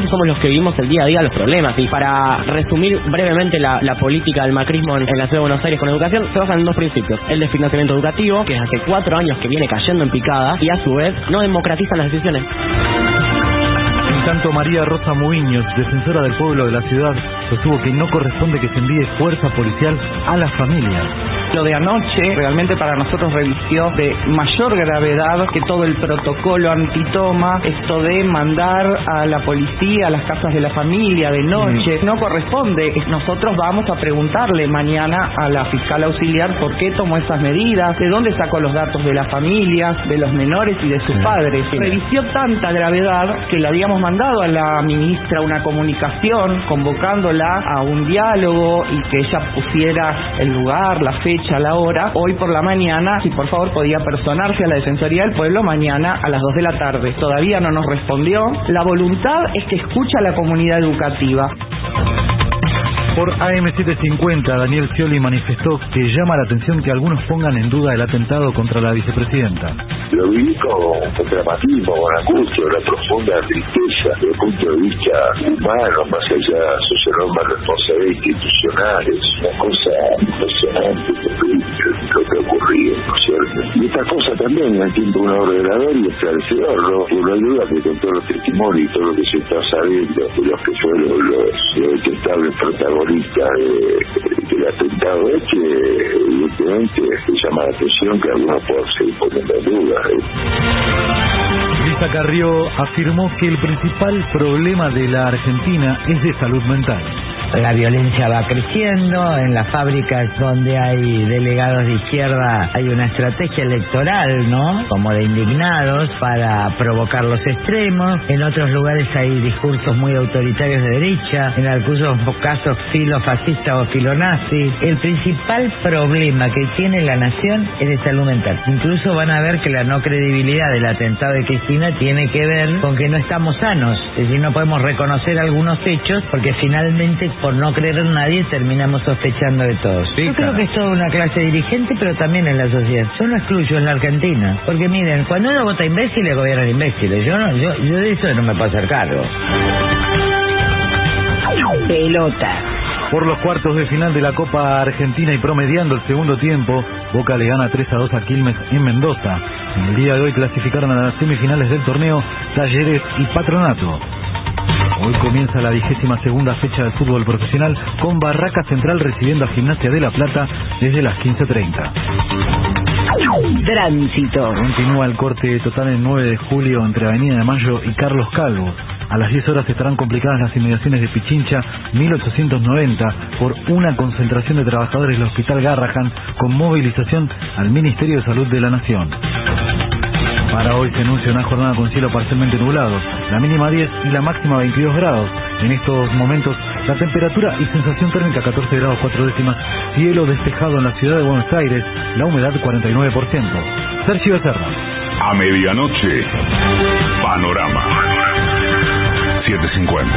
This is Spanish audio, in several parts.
somos los que vivimos el día a día los problemas. Y para resumir brevemente la, política del macrismo en, la ciudad de Buenos Aires con educación, se basan en dos principios. El de financiamiento educativo, que hace cuatro años que viene cayendo en picada, y a su vez no democratizan las decisiones. En tanto, María Rosa Muiños, defensora del pueblo de la ciudad, sostuvo que no corresponde que se envíe fuerza policial a las familias. Lo de anoche realmente para nosotros revistió de mayor gravedad que todo el protocolo antitoma, esto de mandar a la policía a las casas de la familia de noche. Mm. No corresponde. Nosotros vamos a preguntarle mañana a la fiscal auxiliar por qué tomó esas medidas, de dónde sacó los datos de las familias, de los menores y de sus padres. Revistió tanta gravedad que le habíamos mandado a la ministra una comunicación convocándola a un diálogo y que ella pusiera el lugar, la fecha la hora, hoy por la mañana, si por favor podía personarse a la Defensoría del Pueblo mañana a las 2 de la tarde. Todavía no nos respondió. La voluntad es que escucha a la comunidad educativa. Por AM750, Daniel Scioli manifestó que llama la atención que algunos pongan en duda el atentado contra la vicepresidenta. Lo viví con, dramatismo, con angustia, una profunda tristeza desde el punto de vista humano, más allá de sus enormes responsabilidades institucionales. Una cosa impresionante, lo que ocurrió, ¿no es cierto? Y esta cosa también la entiendo un ordenador y esclarecedor, ¿no? Uno ayuda que con todos los testimonios y todo lo que se está sabiendo de los que fueron los, los detestables protagonistas ahorita del atentado es que evidentemente llama la atención que algunos puedan seguir poniendo dudas. Lisa Carrió afirmó que el principal problema de la Argentina es de salud mental la violencia va creciendo, en las fábricas donde hay delegados de izquierda hay una estrategia electoral, ¿no? Como de indignados para provocar los extremos, en otros lugares hay discursos muy autoritarios de derecha, en algunos casos filofascista o filonazi. El principal problema que tiene la nación es de salud mental. Incluso van a ver que la no credibilidad del atentado de Cristina tiene que ver con que no estamos sanos, es decir, no podemos reconocer algunos hechos porque finalmente por no creer en nadie terminamos sospechando de todos. Yo creo que es toda una clase dirigente, pero también en la sociedad. Yo no excluyo en la Argentina. Porque miren, cuando uno vota imbéciles, gobiernan imbéciles. Yo, no, yo, yo de eso no me puedo hacer cargo. Pelota. Por los cuartos de final de la Copa Argentina y promediando el segundo tiempo, Boca le gana 3 a 2 a Quilmes en Mendoza. En el día de hoy clasificaron a las semifinales del torneo Talleres y Patronato. Hoy comienza la vigésima segunda fecha de fútbol profesional con Barraca Central recibiendo a Gimnasia de La Plata desde las 15.30. Tránsito. Continúa el corte total el 9 de julio entre Avenida de Mayo y Carlos Calvo. A las 10 horas estarán complicadas las inmediaciones de Pichincha 1890 por una concentración de trabajadores del Hospital Garrahan con movilización al Ministerio de Salud de la Nación. Para hoy se anuncia una jornada con cielo parcialmente nublado, la mínima 10 y la máxima 22 grados. En estos momentos la temperatura y sensación térmica 14 grados 4 décimas, cielo despejado en la ciudad de Buenos Aires, la humedad 49%. Sergio Becerra. A medianoche, Panorama 750.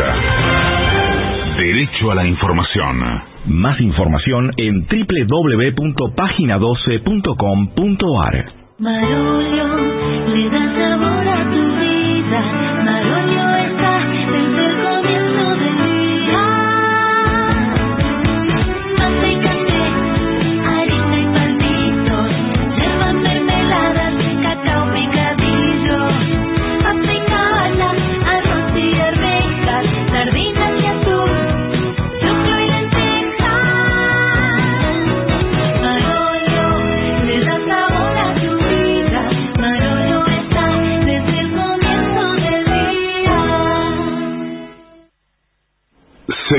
Derecho a la información. Más información en www.pagina12.com.ar. Marolio le da sabor a tu vida. Marolio está desde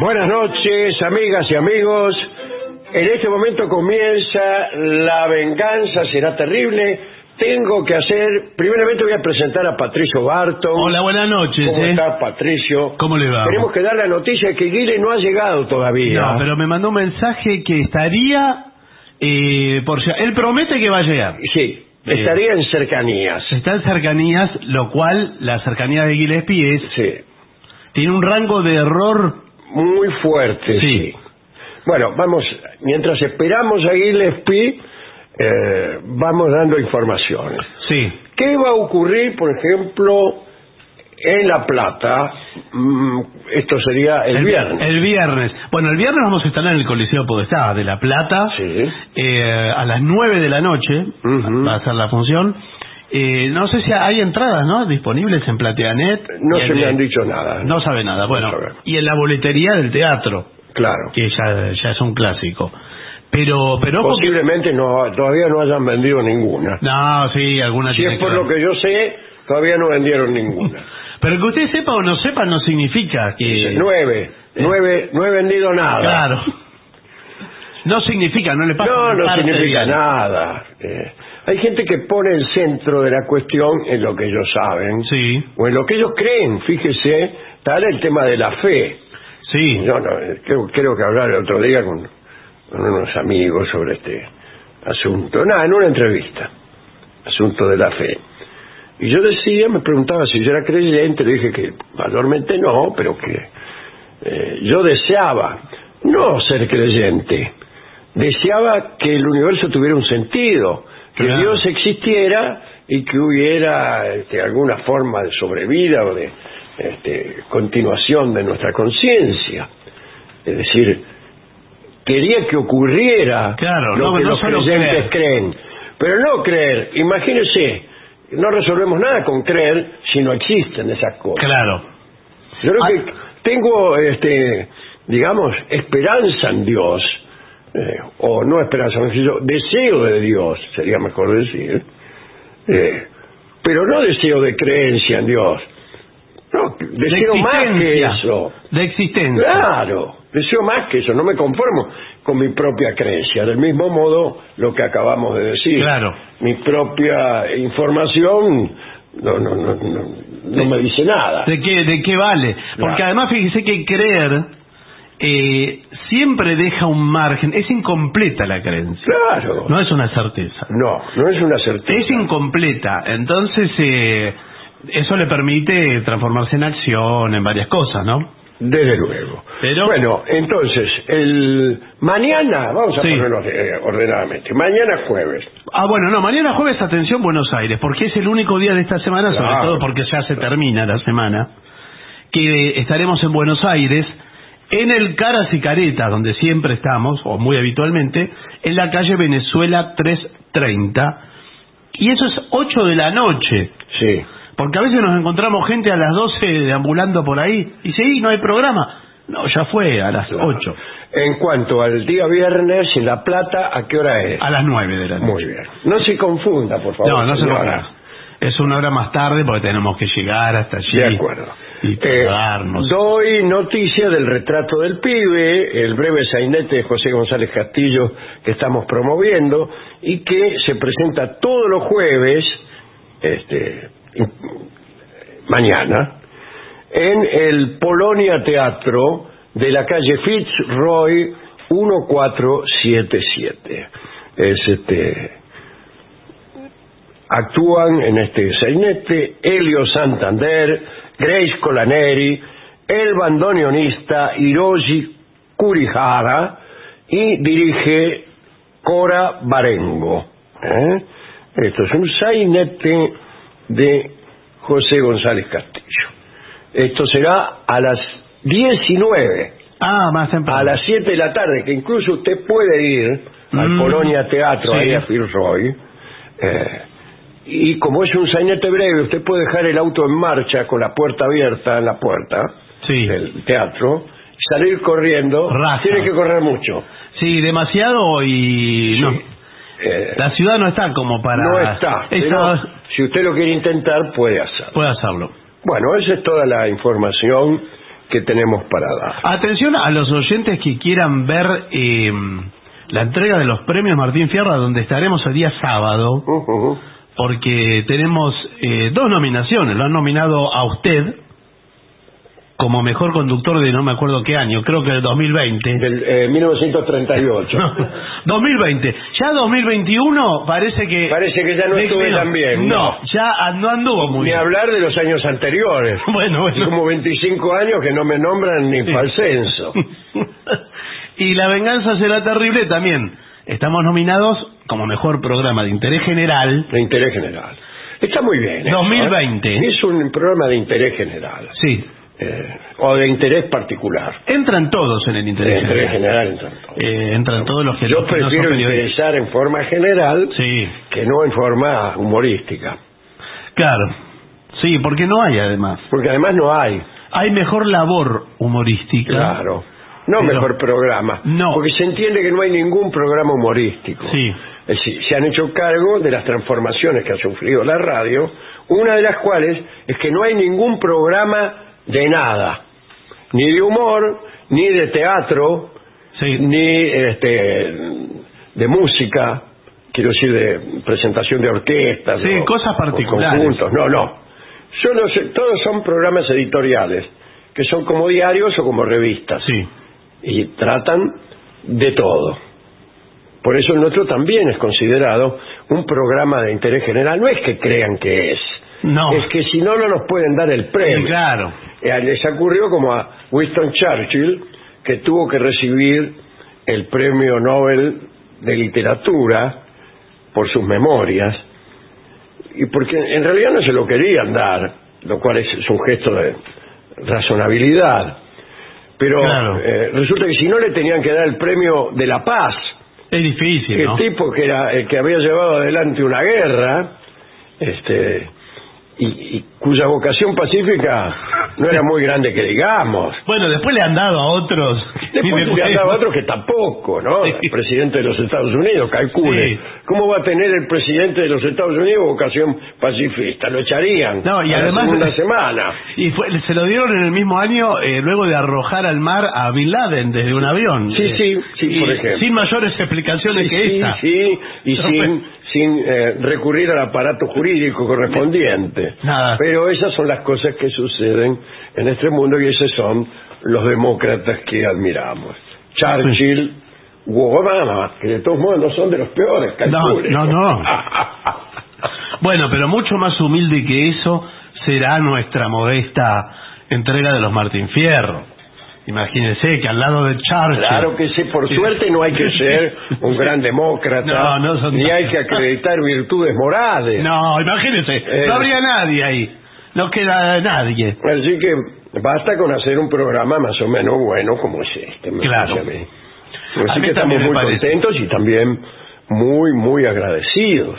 Buenas noches, amigas y amigos. En este momento comienza La venganza será terrible. Tengo que hacer, primeramente voy a presentar a Patricio Barton. Hola, buenas noches. ¿Cómo eh. está Patricio? ¿Cómo le va? Tenemos que dar la noticia de que Guile no ha llegado todavía. No, pero me mandó un mensaje que estaría eh, por si- él promete que va a llegar. Sí, estaría en cercanías. Está en cercanías, lo cual la cercanía de Gillespie es Sí, tiene un rango de error. Muy fuerte. Sí. Sí. Bueno, vamos, mientras esperamos a Gillespie, eh, vamos dando informaciones. Sí. ¿Qué va a ocurrir, por ejemplo, en La Plata? Mm, esto sería el, viernes. El viernes. Bueno, el viernes vamos a estar en el Coliseo Podestá de La Plata. Sí. eh, a las 9 de la noche Ujú. va a ser la función. Eh, no sé si hay entradas, ¿no? Disponibles en Plateanet. No se me han dicho nada. No sabe nada. Bueno, sabe. y en la boletería del teatro, Claro. que ya, ya es un clásico. Pero, pero Posiblemente no, todavía no hayan vendido ninguna. No, sí, alguna Si es por que lo que yo sé, todavía no vendieron ninguna. Pero que usted sepa o no sepa no significa que... Dice, nueve, Eh. nueve, no he vendido nada. Claro. No significa, no le pasa No, no significa nada. Eh, hay gente que pone el centro de la cuestión en lo que ellos saben Sí, o en lo que ellos creen. Fíjese, tal el tema de la fe. sí. Yo no, eh, creo, creo que hablar el otro día con, con unos amigos sobre este asunto. Nada, en una entrevista. Asunto de la fe. Y yo decía, me preguntaba si yo era creyente, le dije que mayormente no, pero que eh, yo deseaba no ser creyente, deseaba que el universo tuviera un sentido, que Claro. Dios existiera y que hubiera este, alguna forma de sobrevida o de este, continuación de nuestra conciencia. Es decir, quería que ocurriera Claro, lo no- que no los creyentes creer. creen. Pero no creer, imagínese, no resolvemos nada con creer si no existen esas cosas. Claro. Yo creo Ah. que tengo, este, digamos, esperanza en Dios, eh, o no esperanza, mejor dicho, deseo de Dios, sería mejor decir, eh, pero no deseo de creencia en Dios, no, deseo de más que eso. De existencia. Claro, deseo más que eso, no me conformo con mi propia creencia. Del mismo modo, lo que acabamos de decir. Claro. Mi propia información no, no, no, no, no me dice nada. ¿De qué, ¿De qué vale? Porque Claro. además fíjese que creer eh, siempre deja un margen. Es incompleta la creencia. Claro. No es una certeza. No, no es una certeza. Es incompleta. Entonces, eh, eso le permite transformarse en acción, en varias cosas, ¿no? Desde luego. Pero- Bueno, entonces, el mañana, vamos a Sí. ponernos eh, ordenadamente, mañana jueves. Ah, bueno, no, mañana jueves, atención, Buenos Aires, porque es el único día de esta semana, sobre todo porque ya se termina la semana, que estaremos en Buenos Aires en el Caras y Caretas, donde siempre estamos, o muy habitualmente, en la calle Venezuela 330. Y eso es 8 de la noche. Sí. Porque a veces nos encontramos gente a las 12 deambulando por ahí y dice, "Y, no hay programa. No, ya fue a las 8. En cuanto al día viernes en La Plata, ¿a qué hora es? A las 9 de la noche. Muy bien. No se confunda, por favor. No, no se señora. confunda. Es una hora más tarde porque tenemos que llegar hasta allí. De acuerdo. Eh, doy noticia del retrato del pibe, el breve sainete de José González Castillo que estamos promoviendo y que se presenta todos los jueves, este, mañana, en el Polonia Teatro de la calle Fitzroy 1477. Es este actúan en este sainete Helio Santander, Grace Colaneri, el bandoneonista Hiroshi Kurihara y dirige Cora Barengo. ¿eh? Esto es un sainete de José González Castillo. Esto será a las 19, Ah, más temprano. a las 7 de la tarde, que incluso usted puede ir al Mm, Polonia Teatro, sí. ahí a Fitzroy. eh, y como es un sainete breve, usted puede dejar el auto en marcha con la puerta abierta en la puerta Sí. del teatro, salir corriendo. Raja. Tiene que correr mucho. Sí, demasiado y no. Eh, La ciudad no está como para... no está. Esa- pero si usted lo quiere intentar, puede hacerlo. Puede hacerlo. Bueno, esa es toda la información que tenemos para dar. Atención a los oyentes que quieran ver eh, la entrega de los premios Martín Fierra, donde estaremos el día sábado, Ujú. Porque tenemos eh, dos nominaciones. Lo han nominado a usted como mejor conductor de no me acuerdo qué año, creo que el 2020. Del eh, 1938. No, 2020. Ya 2021 parece que... Parece que ya no estuve tan bien, No, no. ya no anduvo muy Ni bien. hablar de los años anteriores. Bueno, bueno. como 25 años que no me nombran ni para el censo. y La venganza será terrible también. Estamos nominados como mejor programa de interés general. De interés general. Está muy bien. eso, 2020. ¿eh? Es un programa de interés general. Sí, eh, o de interés particular. entran todos en el De interés interés general. general, entonces. Eh, entran todos los que Yo los no prefiero periodistas. interesar en forma general Sí, que no en forma humorística. claro. Sí, porque no hay además. Porque además no hay. Hay mejor labor humorística. Claro. No Pero- mejor programa. No. Porque se entiende que no hay ningún programa humorístico. Sí. Es decir, se han hecho cargo de las transformaciones que ha sufrido la radio, una de las cuales es que no hay ningún programa de nada. Ni de humor, ni de teatro, Sí. ni este, de música, quiero decir de presentación de orquestas. Sí, o- cosas particulares. conjuntos. No, no. Solo todos son programas editoriales, que son como diarios o como revistas. Sí. Y tratan de todo. Por eso el nuestro también es considerado un programa de interés general. No es que crean que es. No. Es que si no, no nos pueden dar el Sí, premio. claro. Eh, Les ocurrió como a Winston Churchill, que tuvo que recibir el premio Nobel de Literatura por sus memorias, y porque en realidad no se lo querían dar, lo cual es un gesto de razonabilidad. Pero Claro. eh, resulta que si no le tenían que dar el premio de la paz, Es difícil, el ¿no? tipo que era el que había llevado adelante una guerra, este, y, y cuya vocación pacífica no era muy grande que digamos. Bueno, después le han dado a otros. Después le han dado a otro que tampoco, ¿no? Sí. El presidente de los Estados Unidos, calcule. Sí. ¿Cómo va a tener el presidente de los Estados Unidos vocación pacifista? Lo echarían No, y además- segunda semana. Y fue- se lo dieron en el mismo año eh, luego de arrojar al mar a Bin Laden desde un avión. Sí, Eh, sí, sí, y por ejemplo. Sin mayores explicaciones Sí, que sí, esta. sí, y No, sin, sin eh, recurrir al aparato jurídico correspondiente. Nada. Pero esas son las cosas que suceden en este mundo y esos son los demócratas que admiramos. Churchill u Obama, que de todos modos no son de los peores, No, calcule. no, no. Bueno, pero mucho más humilde que eso será nuestra modesta entrega de los Martín Fierro. Imagínense que al lado de Churchill. Claro que sí, por suerte no hay que ser un gran demócrata, No, no son ni hay que acreditar virtudes morales. No, imagínense, Eh. no habría nadie ahí. No queda nadie. Así que basta con hacer un programa más o menos bueno como es este. me Claro. parece a mí. A Así mí que estamos muy parece. contentos y también muy, muy agradecidos.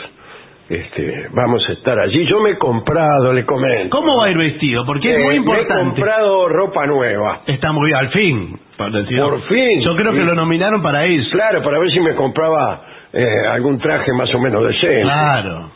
Este, vamos a estar allí. Yo me he comprado, le comento. ¿Cómo va a ir vestido? Porque es Eh, muy Me he importante. comprado ropa nueva. Está muy bien, al fin. por fin. Yo creo que Sí. lo nominaron para eso. Claro, para ver si me compraba eh, algún traje más o menos decente. Claro.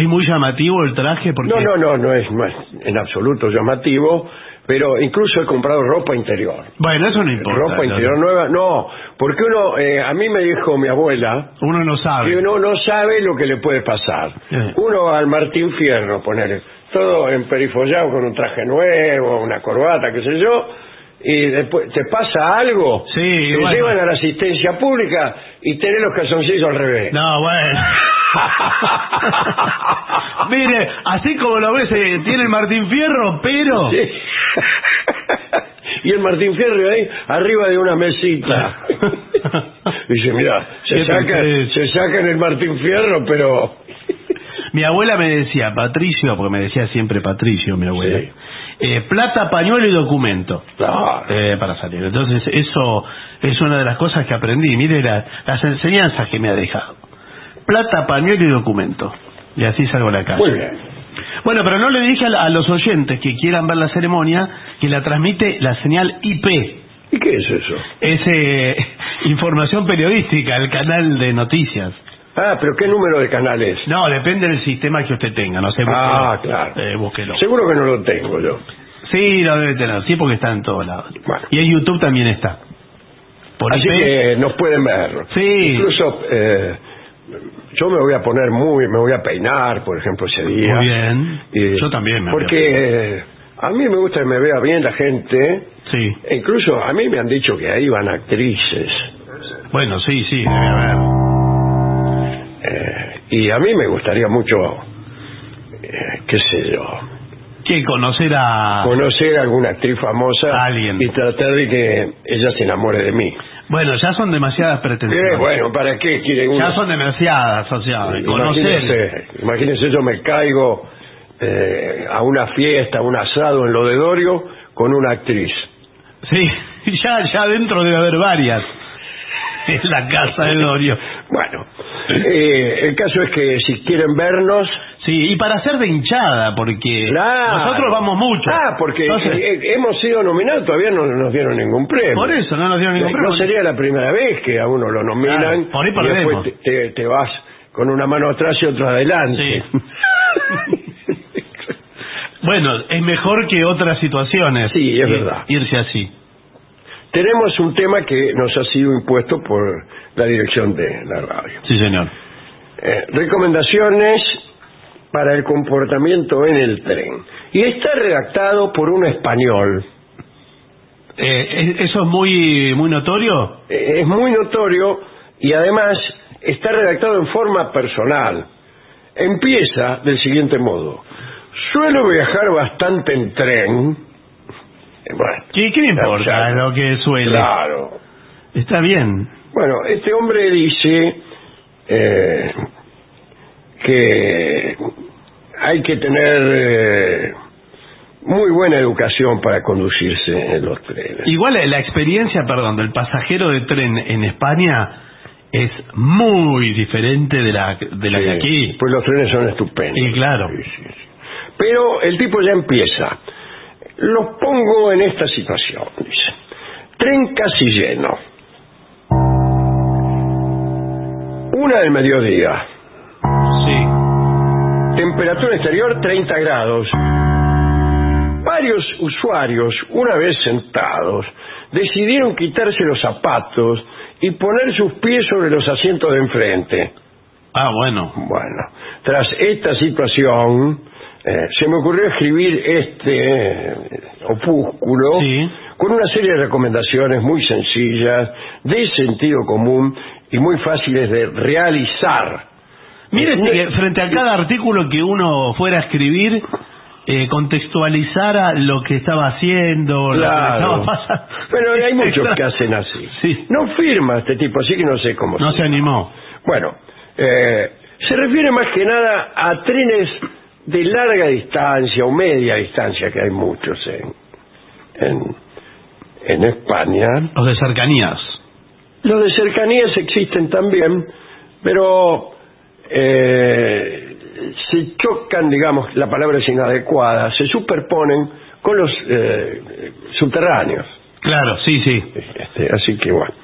Es muy llamativo el traje porque... No, no, no, no es, es en absoluto llamativo, pero incluso he comprado ropa interior. Bueno, eso no importa. ropa interior no. nueva, no, porque uno, eh, a mí me dijo mi abuela, Uno no sabe. que uno no sabe lo que le puede pasar. Eh. Uno al Martín Fierro, ponerle todo emperifollado con un traje nuevo, una corbata, qué sé yo, y después te pasa algo, Sí, te bueno. llevan a la asistencia pública y tenés los calzoncillos al revés. No, bueno. Mire, así como lo ves, eh, tiene el Martín Fierro, pero... Sí. y el Martín Fierro ahí arriba de una mesita. Dice, mira, se ¿Qué te saca, se saca en el Martín Fierro, pero... Mi abuela me decía, Patricio, porque me decía siempre Patricio, mi abuela, Sí. eh, plata, pañuelo y documento Claro. eh, para salir. Entonces, eso es una de las cosas que aprendí. Mire la- las enseñanzas que me ha dejado. Plata, pañuelo y documento. Y así salgo a la calle. Muy bien. Bueno, pero no le dije a, los oyentes que quieran ver la ceremonia que la transmite la señal IP. ¿Y qué es eso? Es eh, información periodística, el canal de noticias. Ah, pero ¿qué número de canales? No, depende del sistema que usted tenga, no sé. Ah, búsquelo. claro. Eh, búsquelo. Seguro que no lo tengo yo. Sí, lo debe tener, sí, porque está en todos lados. Bueno. Y en YouTube también está. Por Así IP. que nos pueden ver. Sí. Incluso eh, yo me voy a poner muy, me voy a peinar, por ejemplo, ese día. Muy bien. Yo también me voy a Porque eh, a mí me gusta que me vea bien la gente. Sí. E incluso a mí me han dicho que ahí van actrices. Bueno, sí, sí, debe haber. Eh, y a mí me gustaría mucho, eh, qué sé yo, Que conocer a... conocer a alguna actriz famosa A alguien. y tratar de que ella se enamore de mí. Bueno, ya son demasiadas Eh, pretensiones. bueno, ¿para qué quiere uno? Ya son demasiadas, o sea, conocer... Imagínese, imagínese yo me caigo eh, a una fiesta, a un asado en lo de Dorio con una actriz. Sí, ya, ya dentro debe haber varias. En la casa de Dorio. Bueno, eh, el caso es que si quieren vernos... Sí, y para hacer de hinchada, porque Claro. nosotros vamos mucho. Ah, porque Entonces, eh, hemos sido nominados, todavía no nos dieron ningún premio. por eso no nos dieron ningún Eh, premio. No sería la primera vez que a uno lo nominan Claro, por ahí y después te, te- te vas con una mano atrás y otra adelante. Sí. Bueno, es mejor que otras situaciones. Sí, es ir- verdad. Irse así. Tenemos un tema que nos ha sido impuesto por la dirección de la radio. Sí, señor. Eh, recomendaciones para el comportamiento en el tren. Y está redactado por un español. Eh, ¿es- ¿Eso es muy, muy notorio? Eh, es muy notorio y además está redactado en forma personal. Empieza del siguiente modo. Suelo viajar bastante en tren. Eh, Bueno, ¿Qué, qué le importa lo que suele? claro. Está bien. Bueno, este hombre dice eh, que hay que tener eh, muy buena educación para conducirse en los trenes. Igual la experiencia, perdón, del pasajero de tren en España es muy diferente de la, de la Sí, de aquí. Pues los trenes son estupendos. Y claro. Sí, sí, sí. Pero el tipo ya empieza. Los pongo en esta situación, dice. Tren casi lleno. Una del mediodía. Sí. Temperatura exterior 30 grados. Varios usuarios, una vez sentados, decidieron quitarse los zapatos y poner sus pies sobre los asientos de enfrente. Ah, bueno. Bueno, tras esta situación, eh, se me ocurrió escribir este eh, opúsculo Sí. con una serie de recomendaciones muy sencillas, de sentido común y muy fáciles de realizar. Mire, Eh, que frente a cada artículo que uno fuera a escribir, eh, contextualizara lo que estaba haciendo, lo que Claro. estaba pasando. Pero hay muchos que hacen así. Sí. No firma este tipo, así que no sé cómo. No se animó. Bueno, eh, se refiere más que nada a trenes de larga distancia o media distancia, que hay muchos en, en, en España. Los de cercanías. Los de cercanías existen también, pero eh, se chocan, digamos, la palabra es inadecuada, se superponen con los eh, subterráneos. Claro, sí, sí. Este, así que bueno.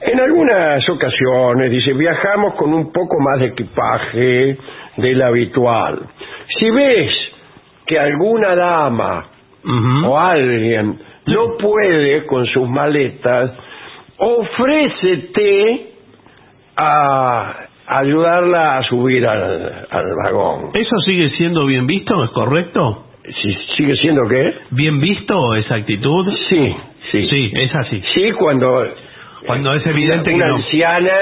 En algunas ocasiones, dice, viajamos con un poco más de equipaje del habitual. Si ves que alguna dama o alguien no puede con sus maletas, ofrécete a ayudarla a subir al, al vagón. ¿Eso sigue siendo bien visto? ¿Es correcto? Si ¿Sigue siendo qué? ¿Bien visto esa actitud? Sí, sí. Sí, es así. Sí, cuando Cuando es evidente una que no. anciana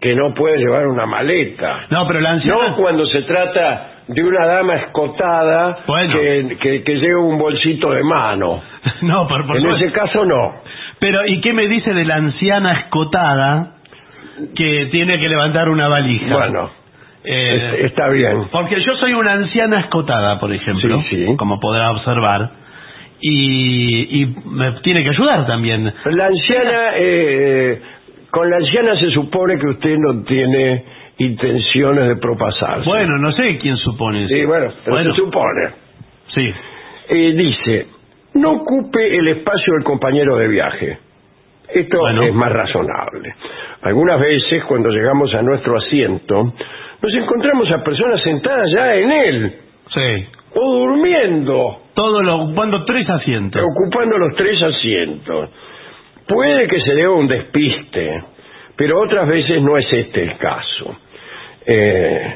que no puede llevar una maleta. No, pero la anciana... No cuando se trata de una dama escotada Bueno. que, que, que lleva un bolsito de mano. No, por, por en supuesto. ese caso no. Pero, ¿y qué me dice de la anciana escotada que tiene que levantar una valija? Bueno, Eh, es- está bien. Porque yo soy una anciana escotada, por ejemplo, Sí, sí. como podrá observar, y, y me tiene que ayudar también. La anciana, eh, con la anciana se supone que usted no tiene intenciones de propasarse. Bueno, no sé quién supone eso. Sí, bueno, pero Bueno, se supone. sí. Eh, dice, no ocupe el espacio del compañero de viaje. Esto Bueno. es más razonable. Algunas veces, cuando llegamos a nuestro asiento, nos encontramos a personas sentadas ya en él, Sí. o durmiendo, Todo lo ocupando tres asientos. ocupando los tres asientos. Puede que se deba un despiste, pero otras veces no es este el caso. Eh,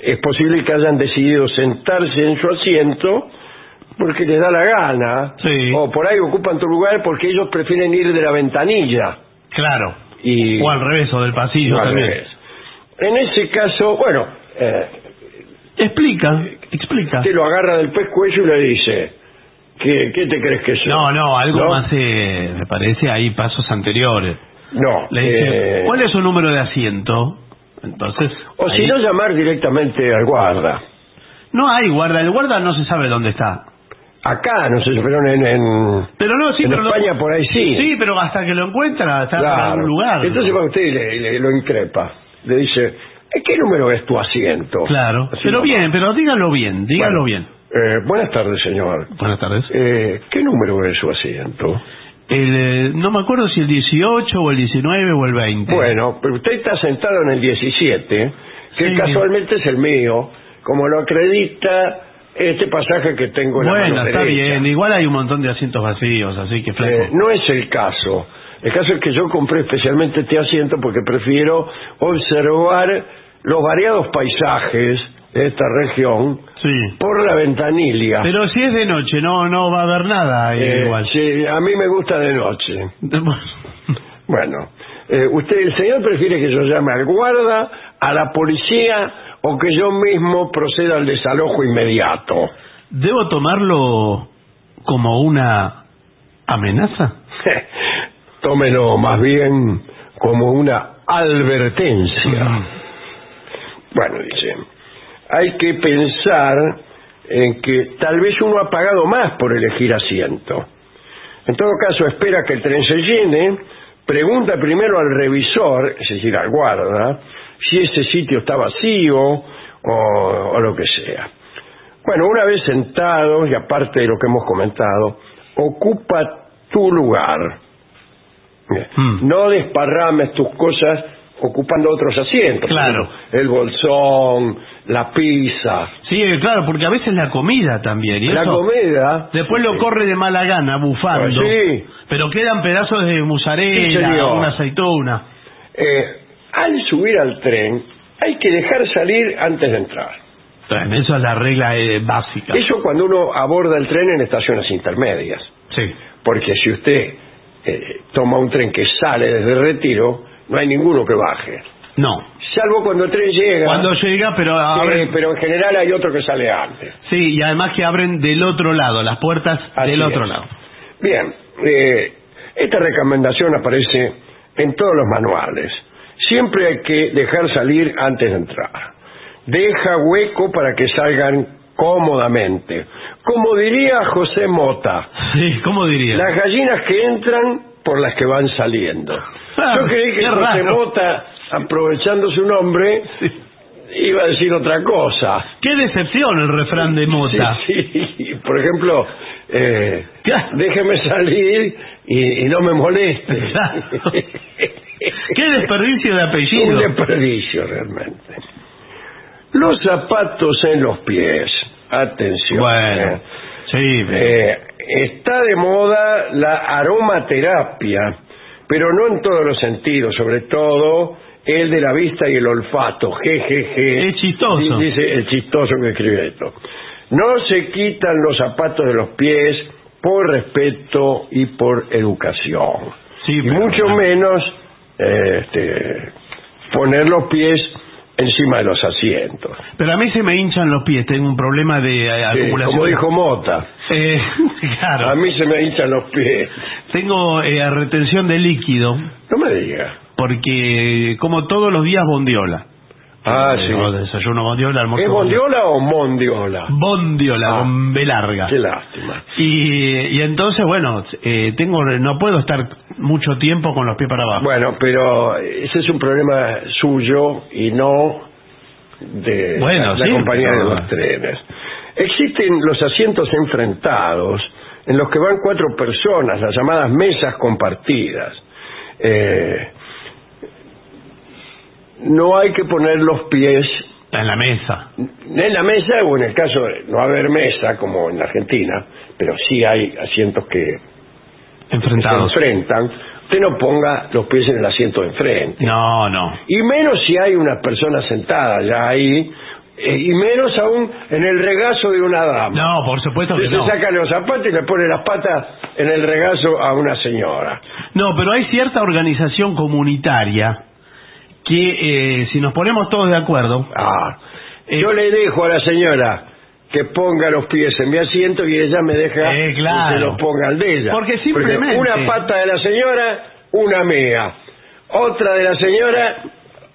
es posible que hayan decidido sentarse en su asiento porque les da la gana, Sí. o por ahí ocupan tu lugar porque ellos prefieren ir de la ventanilla. Claro. Y, O al revés, o del pasillo o también. revés. En ese caso, bueno, eh, Explica, explica. te lo agarra del pescuezo y le dice, ¿qué, qué te crees que soy? No, no, algo ¿No? más, eh, me parece, hay pasos anteriores. No. Le dice, eh, ¿cuál es su número de asiento? Entonces, O ahí- si no, llamar directamente al guarda. no hay guarda, el guarda no se sabe dónde está. Acá, no sé, pero en, en, Pero no, sí, en pero lo- España por ahí sí. Sí, pero hasta que lo encuentra, está en Claro. algún lugar. Entonces va usted y le, le- lo increpa. Le dice, "¿Eh, ¿qué número es tu asiento? Claro, Así pero bien, pero dígalo bien, dígalo Bueno, bien. eh, buenas tardes, señor. Buenas tardes. Eh, ¿Qué número es su asiento? El, eh, no me acuerdo si el 18 o el 19 o el 20. Bueno, pero usted está sentado en el 17, que Sí. casualmente es el mío, como lo acredita este pasaje que tengo en la Bueno, mano está derecha. bien, igual hay un montón de asientos vacíos, así que flaco. Eh, no es el caso. El caso es que yo compré especialmente este asiento porque prefiero observar los variados paisajes de esta región Sí. por la ventanilla. Pero si es de noche, no no va a haber nada ahí Eh, igual. sí, a mí me gusta de noche. Bueno, Bueno, eh, usted, el señor prefiere que yo llame al guarda, a la policía o que yo mismo proceda al desalojo inmediato. ¿Debo tomarlo como una amenaza? Tómelo más bien como una advertencia. Bueno, dice, hay que pensar en que tal vez uno ha pagado más por elegir asiento. En todo caso, espera que el tren se llene, pregunta primero al revisor, es decir, al guarda, si ese sitio está vacío o, o lo que sea. Bueno, una vez sentado, y aparte de lo que hemos comentado, ocupa tu lugar. Hmm. No desparrames tus cosas ocupando otros asientos. Claro. El bolsón, la pizza, Sí, claro, porque a veces la comida también. Y la eso- comida. Después lo Sí. corre de mala gana, bufando. Sí. Pero quedan pedazos de Sí, señor. una aceituna. Eh, al subir al tren, hay que dejar salir antes de entrar. Esa es la regla eh, básica. Eso cuando uno aborda el tren en estaciones intermedias. Sí. Porque si usted eh, toma un tren que sale desde el retiro, no hay ninguno que baje. No. Salvo cuando el tren llega. Cuando llega, pero Sí, pero en general hay otro que sale antes. Sí, y además que abren del otro lado, las puertas Así del otro es. lado. Bien, eh, esta recomendación aparece en todos los manuales. Siempre hay que dejar salir antes de entrar. Deja hueco para que salgan cómodamente. Como diría José Mota, Sí, ¿cómo diría? las gallinas que entran por las que van saliendo. Ah, Yo creí que José raro. Mota, aprovechando su nombre, iba a decir otra cosa. Qué decepción el refrán de Mota. Sí, sí. Por ejemplo, eh, déjeme salir y, y no me moleste. Claro. Qué desperdicio de Un apellido. desperdicio realmente. Los zapatos en los pies. Atención. Bueno, eh. sí. Eh, está de moda la aromaterapia, pero no en todos los sentidos, sobre todo el de la vista y el olfato. Jejeje. Es chistoso. Di- Dice el chistoso que escribe esto. No se quitan los zapatos de los pies por respeto y por educación. Sí, y mucho menos eh, este, poner los pies encima de los asientos. Pero a mí se me hinchan los pies, tengo un problema de eh, Sí, acumulación. como dijo Mota, Eh, claro. a mí se me hinchan los pies. Tengo eh, retención de líquido No me diga. Porque como todos los días bondiola. Ah, Eh, sí. Desayuno bondiola, almuerzo ¿Es bondiola o mondiola? Bondiola, Ah. con B larga. Qué lástima. Y, y entonces, bueno, eh, tengo no puedo estar mucho tiempo con los pies para abajo. Bueno, pero ese es un problema suyo y no de Bueno, la, la compañía de los trenes. Existen los asientos enfrentados en los que van cuatro personas, las llamadas mesas compartidas. Eh, no hay que poner los pies En la mesa. en la mesa o en el caso de no haber mesa como en la Argentina, pero sí hay asientos que Enfrentados. se enfrentan, usted no ponga los pies en el asiento de enfrente. No, no. Y menos si hay una persona sentada ya ahí, eh, y menos aún en el regazo de una dama. No, por supuesto que Usted no. se saca los zapatos y le pone las patas en el regazo a una señora. No, pero hay cierta organización comunitaria que eh, si nos ponemos todos de acuerdo, Ah, Eh, yo le dejo a la señora que ponga los pies en mi asiento y ella me deja Eh, claro. que los ponga al de ella. Porque simplemente- una pata de la señora, una mía. Otra de la señora,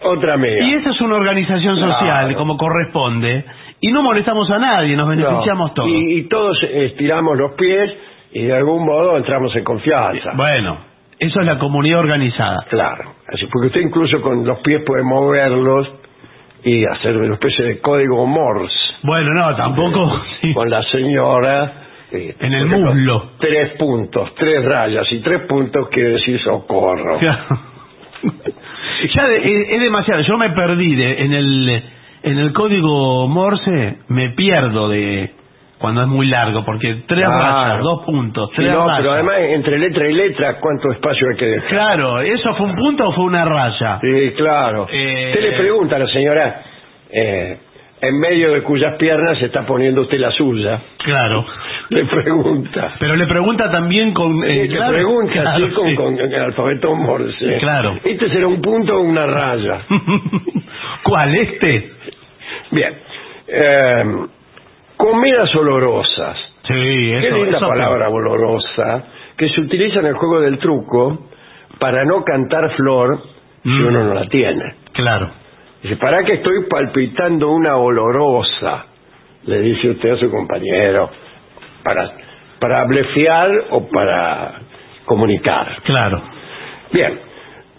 otra mía. y esa es una organización social Claro. como corresponde, y no molestamos a nadie, nos beneficiamos No, todos. Y, y todos estiramos los pies y de algún modo entramos en confianza. Bueno, eso es la comunidad organizada. Claro, así porque usted incluso con los pies puede moverlos y hacer una especie de código Morse Bueno, no, tampoco. sí. con la señora. eh, En el muslo. Tres puntos, tres rayas y tres puntos quiere decir socorro. ya de- es, es demasiado. Yo me perdí de- en el en el código Morse, me pierdo de cuando es muy largo, porque tres rayas, dos puntos, tres no, rayas. pero además entre letra y letra, ¿cuánto espacio hay que dejar? Claro, ¿eso fue un punto o fue una raya? Sí, claro. Eh, Usted le pregunta a la señora, eh, en medio de cuyas piernas se está poniendo usted la suya. Claro. Le pregunta. Pero le pregunta también con... eh, Sí, le claro, pregunta claro, así con, sí. con el alfabeto Morse. Claro. ¿Este será un punto o una raya? ¿Cuál? ¿Este? Bien. Eh, comidas olorosas. Sí, Qué eso, linda eso- palabra olorosa, que se utiliza en el juego del truco para no cantar flor si Mm. uno no la tiene. Claro. Dice, ¿para qué estoy palpitando una olorosa? Le dice usted a su compañero. ¿Para, para blefear o para comunicar? Claro. Bien.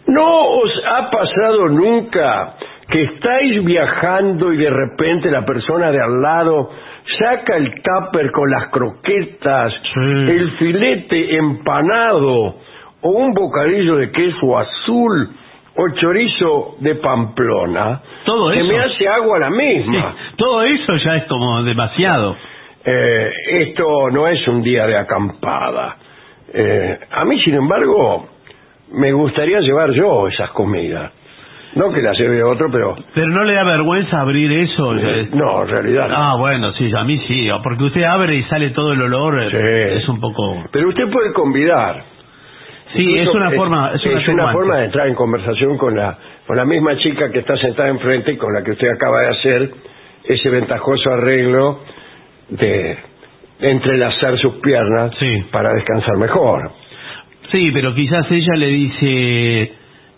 ¿No os ha pasado nunca que estáis viajando y de repente la persona de al lado saca el tupper con las croquetas, Sí. el filete empanado o un bocadillo de queso azul o chorizo de Pamplona? Todo que eso. me hace agua la Sí, misma. todo eso ya es como demasiado. Eh, esto no es un día de acampada. Eh, a mí, sin embargo, me gustaría llevar yo esas comidas. No que las lleve otro, pero Pero no le da vergüenza abrir eso. eh, no, en realidad no. Ah, bueno, sí, a mí sí, porque usted abre y sale todo el olor, eh, Sí. es un poco... Pero usted puede convidar. Sí, Incluso es una forma... Es, una, forma de entrar en conversación con la, con la misma chica que está sentada enfrente y con la que usted acaba de hacer ese ventajoso arreglo de entrelazar sus piernas Sí. para descansar mejor. Sí, pero quizás ella le dice,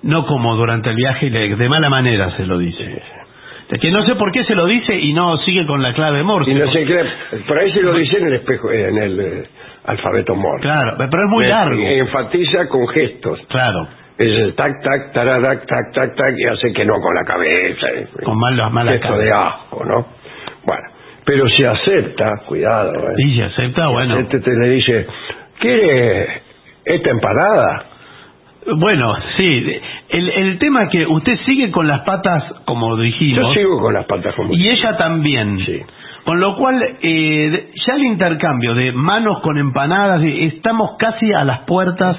no como durante el viaje, le- de mala manera se lo dice. Es que no sé por qué se lo dice y no sigue con la clave Morse. Y no sé qué, por ahí se lo dice en el espejo, en el eh, alfabeto Morse. Claro, pero es muy Eh, largo. y enfatiza con gestos. Claro, Es el tac, tac, taradac, tac, tac, tac, y hace que no con la cabeza. eh. con malas malas Gesto de asco, ¿no? Bueno, pero si acepta, cuidado, ¿eh? Y se acepta, bueno. Este te le dice, ¿quiere esta empanada? Bueno, sí. El, el tema es que usted sigue con las patas, como Yo dijimos, sigo con las patas como... y ella también. Sí. Con lo cual, eh, ya el intercambio de manos con empanadas, eh, estamos casi a las puertas,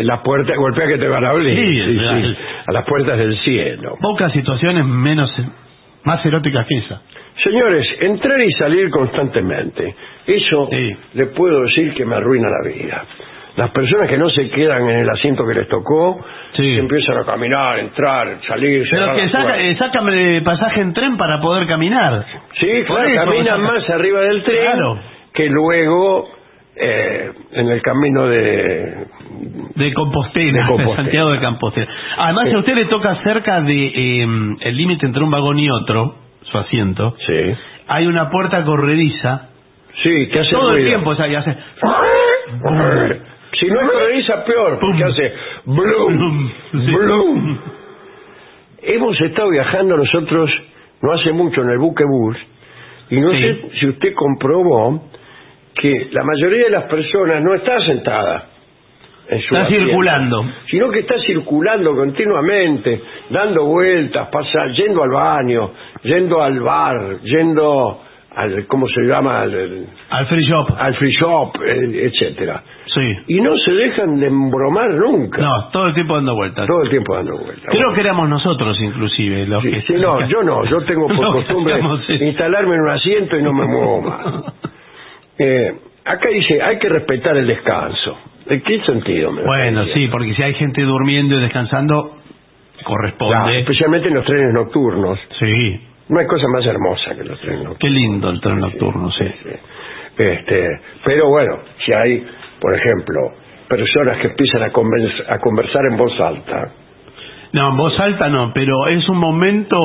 las puertas, golpea que te van a abrir. Sí, Sí, sí, a las puertas del cielo. pocas situaciones menos, más eróticas que esa. Señores, entrar y salir constantemente, eso le puedo decir que me arruina la vida. Las personas que no se quedan en el asiento que les tocó, Sí. que empiezan a caminar, entrar, salir, Pero que saca, eh, sácame de pasaje en tren para poder caminar. Sí, claro, eso, caminan más arriba del tren Claro. que luego eh, en el camino de... De Compostela, De Compostela. Santiago de Compostela. Además, Sí. a usted le toca cerca de eh, el límite entre un vagón y otro, su asiento, Sí, hay una puerta corrediza. sí, que hace Todo el tiempo o sea, y hace... Si no es corrediza, peor, porque hace blum, Blum. Hemos estado viajando nosotros no hace mucho en el buque bus y no Sí. sé si usted comprobó que la mayoría de las personas no está sentada en su Está asiento, circulando. sino que está circulando continuamente, dando vueltas, pasa, yendo al baño, yendo al bar, yendo al, ¿cómo se llama? Al, al- Al free shop. al free shop, eh, etcétera. Sí. Y no se dejan de embromar nunca. No, todo el tiempo dando vueltas. Todo el tiempo dando vueltas. Creo que éramos nosotros, inclusive, los Sí, que... sí, no, yo no. Yo tengo por costumbre instalarme en un asiento y no me muevo más. Eh, acá dice, hay que respetar el descanso. ¿En qué sentido? me Bueno, sí, porque si hay gente durmiendo y descansando, Claro, corresponde. especialmente en los trenes nocturnos. Sí, No hay cosa más hermosa que los trenes nocturnos. qué lindo el tren nocturno, sí. Sí. Este, pero bueno, si hay, por ejemplo, personas que empiezan a, a conversar en voz alta, No, en voz alta no, pero es un momento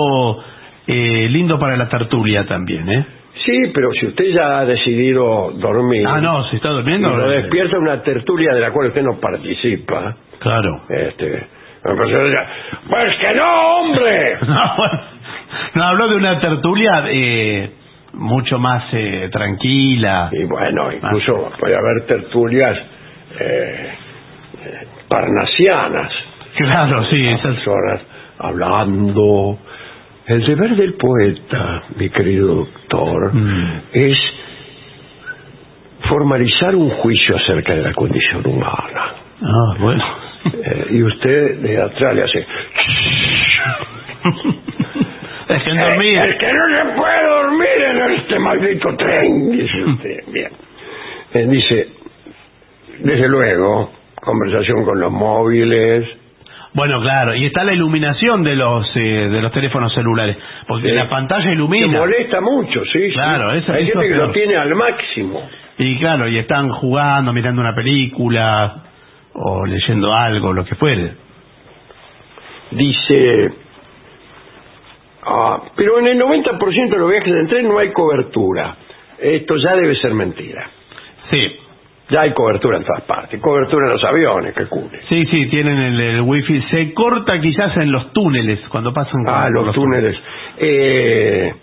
eh, lindo para la tertulia también, ¿eh? Sí, pero si usted ya ha decidido dormir Ah, no, se está durmiendo. lo despierta una tertulia de la cual usted no participa, Claro. este, dirá, pues que no, hombre. No, bueno, no, habló de una tertulia eh, mucho más eh, tranquila. Y bueno, incluso puede haber tertulias eh, eh, parnasianas, Claro, sí, esas... personas hablando. El deber del poeta, mi querido doctor, Mm. es formalizar un juicio acerca de la condición humana. Ah, bueno. Eh, y usted de atrás le hace... Dormir. Es que no se puede dormir en este maldito tren, dice usted. Bien. Eh, dice, desde luego, conversación con los móviles. Bueno, claro, y está la iluminación de los eh, de los teléfonos celulares, porque la pantalla ilumina. molesta mucho, sí. Claro, sí. eso- Hay gente que lo tiene al máximo. Y claro, y están jugando, mirando una película o leyendo algo, lo que fuere. Dice, ah, pero en el 90% de los viajes en tren no hay cobertura. Esto ya debe ser mentira. Sí, Ya hay cobertura en todas partes. Cobertura en los aviones, que cubre. sí, sí, tienen el, el wifi. Se corta quizás en los túneles cuando pasan. Ah, los túneles. Eh,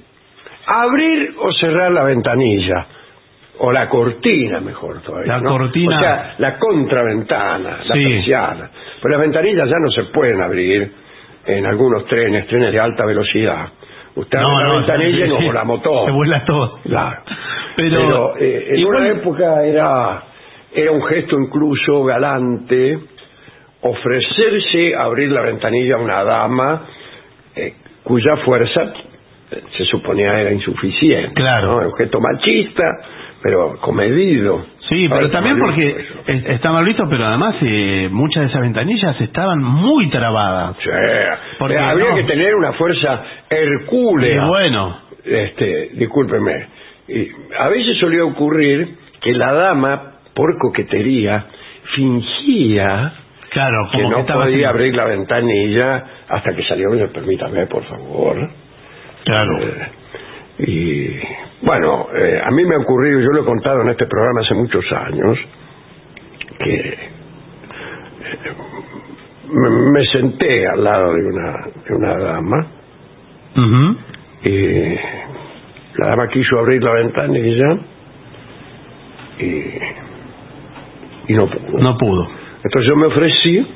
abrir o cerrar la ventanilla. O la cortina, mejor todavía. La ¿no? cortina. O sea, la contraventana, la Sí. persiana. Pero las ventanillas ya no se pueden abrir en algunos trenes, trenes de alta velocidad. Usted abre la ventanilla y sí, la motor. Se vuela todo. Claro. Pero, eh, en igual- una época era, era un gesto incluso galante ofrecerse a abrir la ventanilla a una dama eh, cuya fuerza eh, se suponía era insuficiente. Claro. ¿no? Un gesto machista, pero comedido. Sí, pero también porque es- está mal visto, pero además eh, muchas de esas ventanillas estaban muy trabadas. Sí. Porque Eh, habría no. que tener una fuerza Y hercúlea. bueno, este, discúlpeme, y a veces solía ocurrir que la dama, por coquetería, fingía claro, que como que, no estaba podía así. abrir la ventanilla hasta que salió, "Oye, permítame, por favor. Claro. Eh, y bueno, eh, a mí me ha ocurrido, yo lo he contado en este programa hace muchos años, que eh, me, me senté al lado de una, de una dama y la dama quiso abrir la ventanilla y, y no pudo. No pudo. Entonces yo me ofrecí,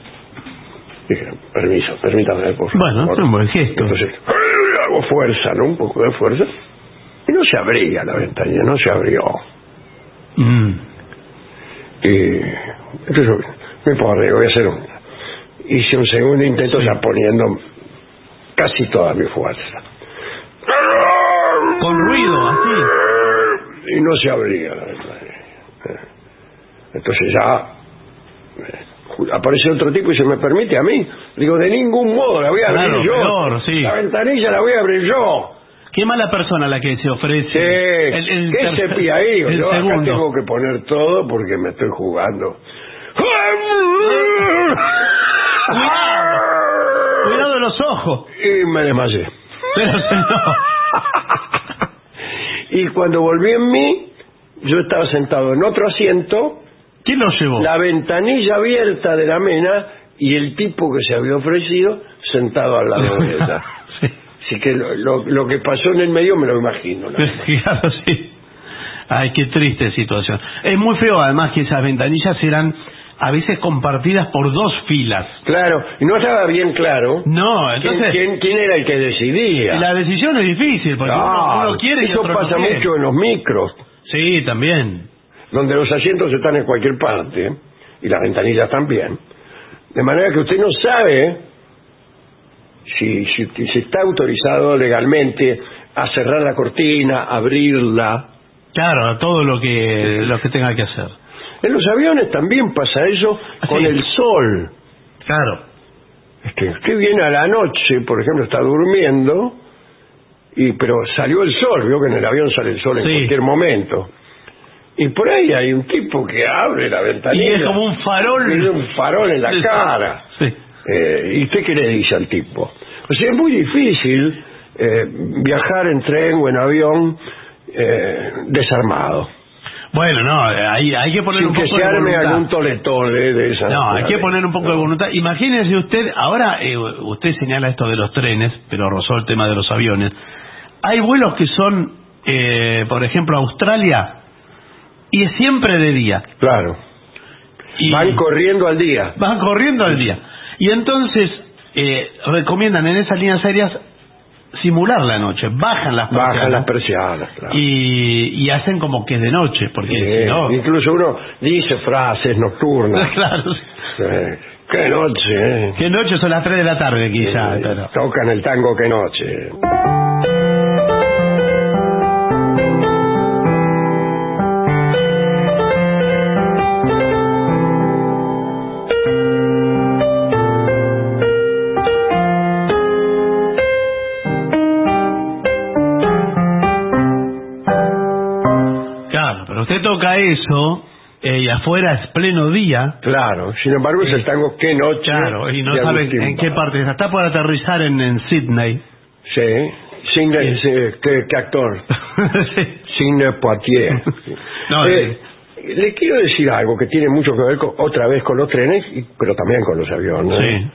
dije, permiso, permítame, por favor. Bueno, es un buen gesto. Entonces, hago fuerza, ¿no? Un poco de fuerza. Y no se abría la ventanilla, no se abrió. Mm. Y entonces, me porré, voy a hacer un... Hice un segundo intento ya poniendo casi toda mi fuerza. Con ruido, así. Y no se abría la ventanilla. Entonces ya eh, aparece otro tipo y se me permite a mí. Digo, de ningún modo la voy a abrir Claro, yo. peor, sí. La ventanilla la voy a abrir yo. Qué mala persona la que se ofrece. Sí, El- el ¿Qué tercer- se ahí? el Yo acá segundo. tengo que poner todo porque me estoy jugando. Cuidado de los ojos. Y me desmayé. Pero no. Y cuando volví en mí, yo estaba sentado en otro asiento, ¿Quién lo llevó? la ventanilla abierta de la mena y el tipo que se había ofrecido sentado al lado de ella. Sí. Así que lo, lo- lo que pasó en el medio me lo imagino. Claro, sí. Ay, qué triste situación. Es muy feo además que esas ventanillas eran a veces compartidas por dos filas. Claro, y no estaba bien claro No, entonces quién- quién era el que decidía. la decisión es difícil porque uno, Claro, uno quiere y eso otro no pasa mucho en los micros, Sí, también. donde los asientos están en cualquier parte y las ventanillas también. De manera que usted no sabe si, si, si está autorizado legalmente a cerrar la cortina, abrirla. Claro, todo lo que lo que tenga que hacer. En los aviones también pasa eso con Sí. el sol. Claro. Este, usted viene a la noche, por ejemplo, está durmiendo, y pero salió el sol, vio que en el avión sale el sol en Sí. cualquier momento. Y por ahí hay un tipo que abre la ventanilla. Y es como un farol. Tiene un farol en la cara. Sí. Eh, ¿Y usted qué le dice al tipo? Sea, es muy difícil eh, viajar en tren o en avión eh, desarmado. Bueno, no, hay, hay que poner Sin un que poco se de arme voluntad. algún toletole de esa. No, hay que poner un poco de voluntad. Imagínese usted, ahora eh, usted señala esto de los trenes, pero rozó el tema de los aviones. Hay vuelos que son, eh, por ejemplo, Australia, y es siempre de día. Claro. Y Van corriendo al día. van corriendo al día. Y entonces eh, recomiendan en esas líneas aéreas simular la noche, bajan las Bajan persianas las persianas, claro. y, y hacen como que es de noche, porque Sí, si no... Incluso uno dice frases nocturnas. claro, Sí. Qué noche, ¿eh? que noche son las 3 de la tarde quizá, Sí, pero... Tocan el tango qué noche. Usted toca eso eh, y afuera es pleno día. Claro, sin embargo es el tango qué noche. Claro, y no sabe en qué parte está. Está por aterrizar en, en Sydney. Sí, sin sí, ¿qué, qué actor? Sin Poitier. No, Eh, le quiero decir algo que tiene mucho que ver con- otra vez con los trenes, y- pero también con los aviones. Sí.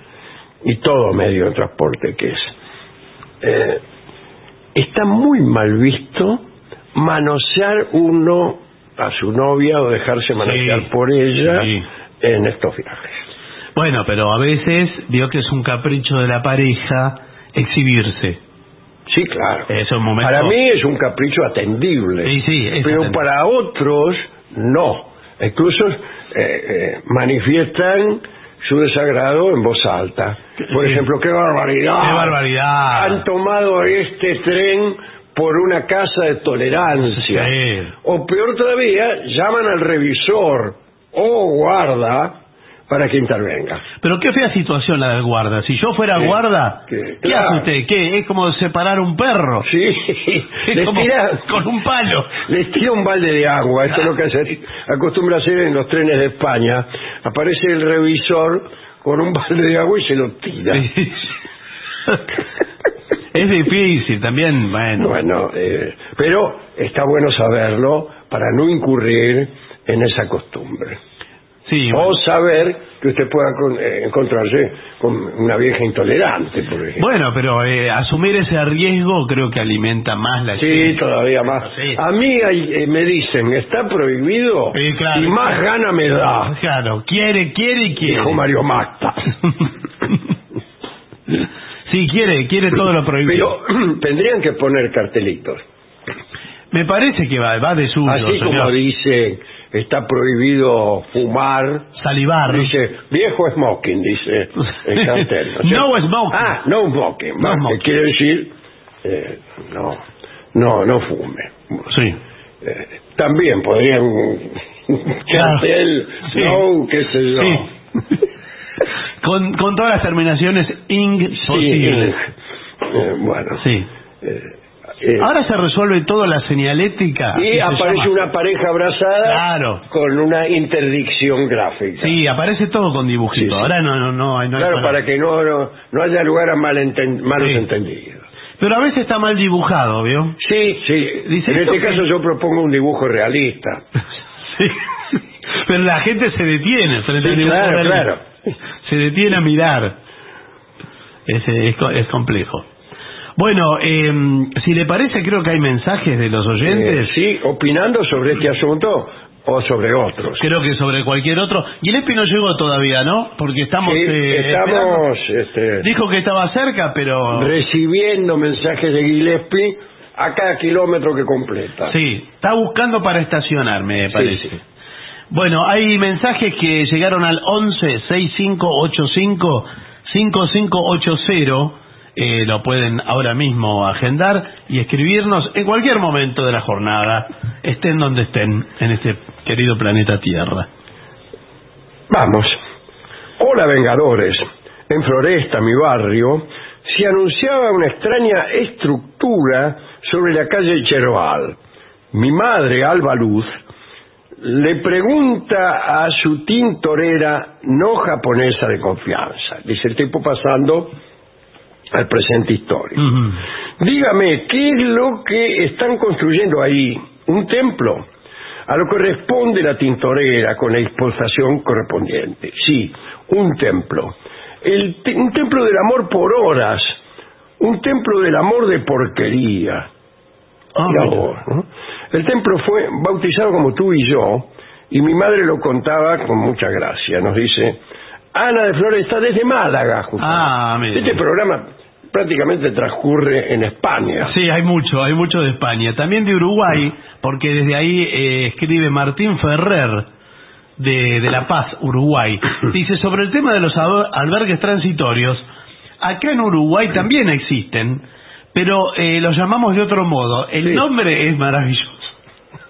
y todo medio de transporte que es. Eh, está muy mal visto manosear uno a su novia o dejarse manosear Sí, por ella sí. en estos viajes. Bueno, pero a veces vio que es un capricho de la pareja exhibirse. Sí, claro. Es un momento... Para mí es un capricho atendible. Sí, sí, pero atendible. para otros no. Incluso eh, eh, manifiestan su desagrado en voz alta. Por ejemplo, qué barbaridad. ¡Qué barbaridad! Han tomado este tren por una casa de tolerancia. Sí. O peor todavía, llaman al revisor o guarda para que intervenga. Pero qué fea situación la del guarda. Si yo fuera guarda, ¿qué claro. hace usted? ¿Qué? Es como separar un perro. Sí, Es les como tira, con un palo. les tira un balde de agua. Esto es lo que se acostumbra hacer en los trenes de España. Aparece el revisor con un balde de agua y se lo tira. Es difícil también, bueno. Bueno, eh, pero está bueno saberlo para no incurrir en esa costumbre. Sí, O bueno. saber que usted pueda con- eh, encontrarse con una vieja intolerante, por ejemplo. Bueno, pero eh, asumir ese riesgo creo que alimenta más la Sí, todavía más. Sí. A mí hay- eh, me dicen, está prohibido claro. y más gana me da, Claro, quiere, quiere y quiere. dijo Mario Macta. sí, quiere, quiere todo lo prohibido. Pero tendrían que poner cartelitos. Me parece que va, va de suyo, Así señor. como dice, está prohibido fumar. Salivar. Dice, viejo smoking, dice el cartel. ¿no smoking. Ah, no smoking. No smoking. que quiere decir, eh, no, no, no fume. Sí. Eh, también podrían Claro. cartel, Sí. no, qué sé yo. Sí. con, con todas las terminaciones ing Sí, posibles. eh, bueno. Sí. eh, eh, Ahora se resuelve todo la señalética. y aparece una pareja abrazada Claro. con una interdicción gráfica. Sí, aparece todo con dibujito. Sí, sí. Ahora no, no, no, hay- no claro, para que no, no, no haya lugar a malenten- malos Sí. entendidos. Pero a veces está mal dibujado, ¿vio? Sí, sí. Dice en este que- caso yo propongo un dibujo realista. Sí. Pero la gente se detiene frente al Sí, dibujo claro, realista. claro. Se detiene a mirar. Es, es, co- es complejo. Bueno, eh, si le parece, creo que hay mensajes de los oyentes. Eh, sí, opinando sobre este asunto o sobre otros. Creo que sobre cualquier otro. Gillespie no llegó todavía, ¿no? Porque estamos. Sí, eh, estamos este, Dijo que estaba cerca, pero. recibiendo mensajes de Gillespie a cada kilómetro que completa. Sí, está buscando para estacionar, me Sí, parece. sí. Bueno, hay mensajes que llegaron al 11 6585 5580. Eh, lo pueden ahora mismo agendar y escribirnos en cualquier momento de la jornada, estén donde estén en este querido planeta Tierra. Vamos. Hola, Vengadores. En Floresta, mi barrio, se anunciaba una extraña estructura sobre la calle Cherval. Mi madre, Alba Luz, le pregunta a su tintorera no japonesa de confianza, dice el tipo pasando al presente histórico. Dígame, ¿qué es lo que están construyendo ahí? ¿Un templo? A lo que responde la tintorera con la exposición correspondiente. Sí, un templo. El te- un templo del amor por horas. Un templo del amor de porquería. Vos, ¿no? El templo fue bautizado como tú y yo, y mi madre lo contaba con mucha gracia. Nos dice, Ana de Flores está desde Málaga. justamente. Ah. Este programa prácticamente transcurre en España. Sí, hay mucho, hay mucho de España. También de Uruguay, porque desde ahí eh, escribe Martín Ferrer, de, de La Paz, Uruguay. Dice, sobre el tema de los alber- albergues transitorios, acá en Uruguay también existen, pero eh, los llamamos de otro modo. El Sí. nombre es maravilloso.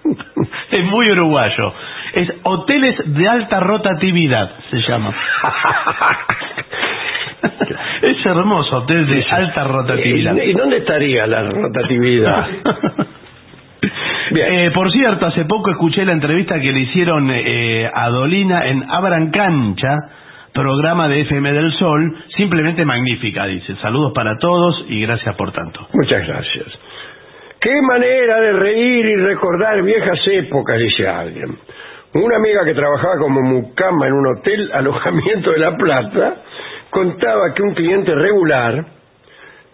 es muy uruguayo. Es Hoteles de Alta Rotatividad, se llama. es hermoso, Hotel de Alta Rotatividad. ¿Y, dónde estaría la rotatividad? Eh, por cierto, hace poco escuché la entrevista que le hicieron eh, a Dolina en Abran Cancha, programa de FM del Sol, simplemente magnífica, dice. Saludos para todos y gracias por tanto. Muchas gracias. Qué manera de reír y recordar viejas épocas, dice alguien. Una amiga que trabajaba como mucama en un hotel alojamiento de La Plata contaba que un cliente regular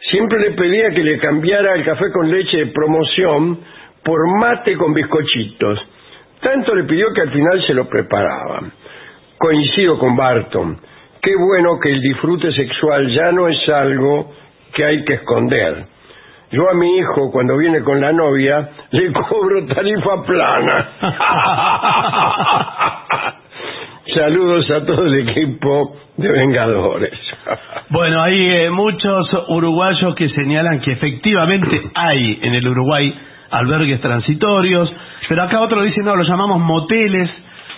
siempre le pedía que le cambiara el café con leche de promoción por mate con bizcochitos. Tanto le pidió que al final se lo preparaban. Coincido con Barton. Qué bueno que el disfrute sexual ya no es algo que hay que esconder. Yo a mi hijo, cuando viene con la novia, le cobro tarifa plana. Saludos a todo el equipo de Vengadores. Bueno, hay eh, muchos uruguayos que señalan que efectivamente hay en el Uruguay albergues transitorios, pero acá otro dice, no, lo llamamos moteles,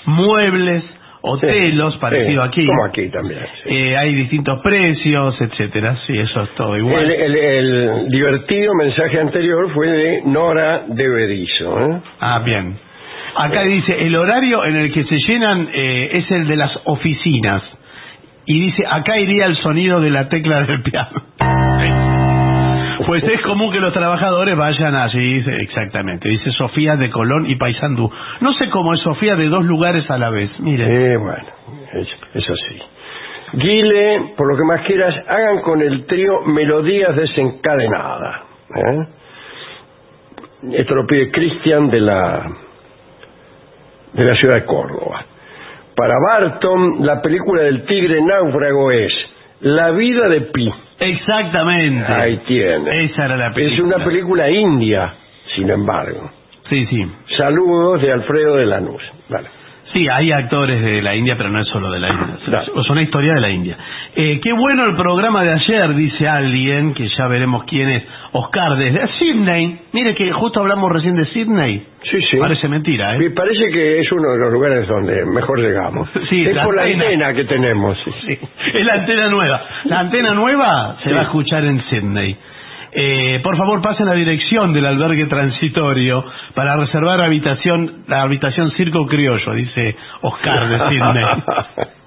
muebles, hotelos, Sí, parecido sí, aquí. Como aquí también. sí. Eh, hay distintos precios, etcétera. Sí, eso es todo igual. El, el- el divertido mensaje anterior fue de Nora de Berizo. ¿eh? Ah, bien. Acá dice, el horario en el que se llenan eh, es el de las oficinas. Y dice, acá iría el sonido de la tecla del piano. Pues es común que los trabajadores vayan dice- exactamente. Dice Sofía de Colón y Paysandú. No sé cómo es Sofía de dos lugares a la vez. Mire. Eh, bueno, eso, eso sí. Guile, por lo que más quieras, hagan con el trío Melodías Desencadenadas. ¿eh? Esto lo pide Cristian de la, de la ciudad de Córdoba. Para Barton, la película del tigre náufrago es La vida de Pi. Exactamente. Ahí tiene. Esa era la Es película. una película india, sin embargo. Sí, sí. Saludos de Alfredo de Lanús. Vale. Sí, hay actores de la India, pero no es solo de la India. Claro. Es una historia de la India. Eh, qué bueno el programa de ayer, dice alguien, que ya veremos quién es. Oscar, desde Sydney. Mire que justo hablamos recién de Sydney. Sí, sí. Parece mentira, ¿eh? Me parece que es uno de los lugares donde mejor llegamos. Sí, es la por la antena. antena que tenemos. Sí, es la antena nueva. La antena nueva se Sí. va a escuchar en Sydney. Eh, por favor, pasen la dirección del albergue transitorio para reservar habitación, la habitación Circo Criollo, dice Oscar de Sydney.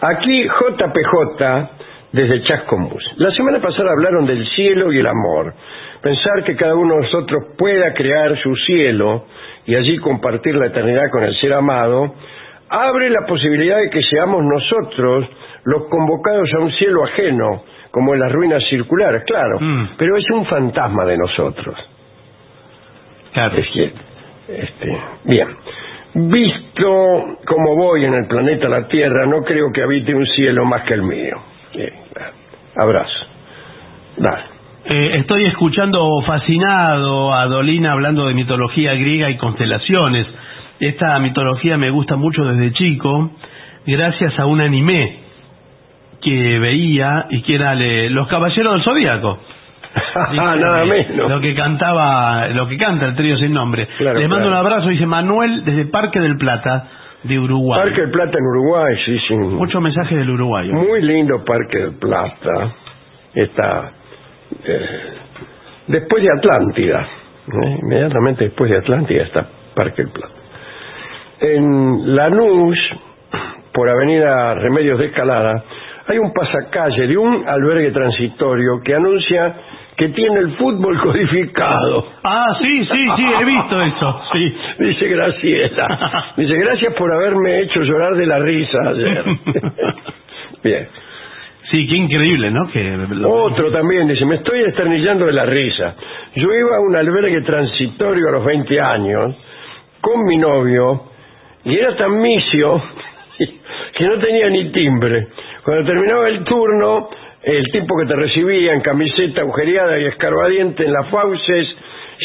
Aquí JPJ desde Chascomús. La semana pasada hablaron del cielo y el amor. Pensar que cada uno de nosotros pueda crear su cielo y allí compartir la eternidad con el ser amado, abre la posibilidad de que seamos nosotros los convocados a un cielo ajeno, como en las ruinas circulares, claro, Mm. pero es un fantasma de nosotros. Claro. Es que, este, bien. Visto como voy en el planeta La Tierra, no creo que habite un cielo más que el mío. Bien, abrazo. Dale. Eh, estoy escuchando fascinado a Dolina hablando de mitología griega y constelaciones. Esta mitología me gusta mucho desde chico, gracias a un anime que veía y que era le- Los Caballeros del Zodíaco. Nada menos. Lo que cantaba, lo que canta el trío sin nombre. Claro, Les mando claro. un abrazo, dice Manuel desde Parque del Plata de Uruguay. Parque del Plata en Uruguay, sí, sí. Muchos mensajes del Uruguay. Muy lindo Parque del Plata. Está eh, después de Atlántida. ¿eh? Inmediatamente después de Atlántida está Parque del Plata. En Lanús, por Avenida Remedios de Escalada, hay un pasacalle de un albergue transitorio que anuncia que tiene el fútbol codificado. Ah, sí, sí, sí, he visto eso. Sí. Dice Graciela. Dice, gracias por haberme hecho llorar de la risa ayer. Bien. Sí, qué increíble, ¿no? Que lo- Otro también dice, me estoy esternillando de la risa. Yo iba a un albergue transitorio a los 20 años con mi novio y era tan misio que no tenía ni timbre. Cuando terminaba el turno, el tipo que te recibía en camiseta agujereada y escarbadiente en las fauces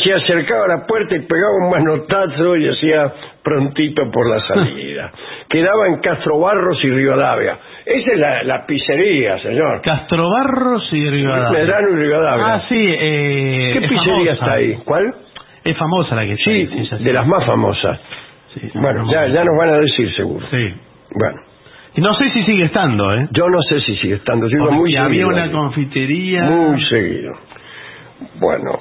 se acercaba a la puerta y pegaba un manotazo y decía prontito por la salida. Quedaba en Castro Barros y Rivadavia. Esa es la, la pizzería, señor. Castrobarros y Rivadavia. Medrano y Rivadavia. Ah, sí. Eh, ¿Qué es pizzería famosa. está ahí? ¿Cuál? Es famosa la que está Sí, ahí, de las más famosas. Sí, Bueno, ya, ya nos van a decir seguro. Sí. Bueno, no sé si sigue estando, ¿eh? yo no sé si sigue estando. Yo iba muy había seguido. una ahí. confitería. Muy seguido. Bueno,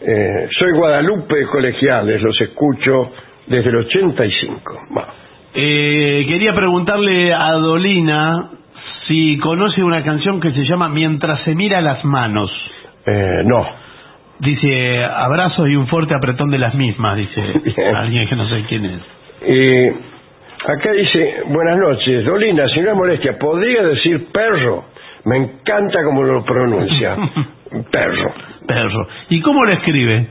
eh, soy Guadalupe Colegiales, los escucho desde el 85. Va. Eh, quería preguntarle a Dolina si conoce una canción que se llama Mientras se mira las manos. Eh, no. Dice abrazos y un fuerte apretón de las mismas, dice Bien. alguien que no sé quién es. Eh, acá dice, buenas noches, Dolina, si no es molestia, ¿podría decir perro? Me encanta como lo pronuncia. perro, Perro. ¿Y cómo lo escribe?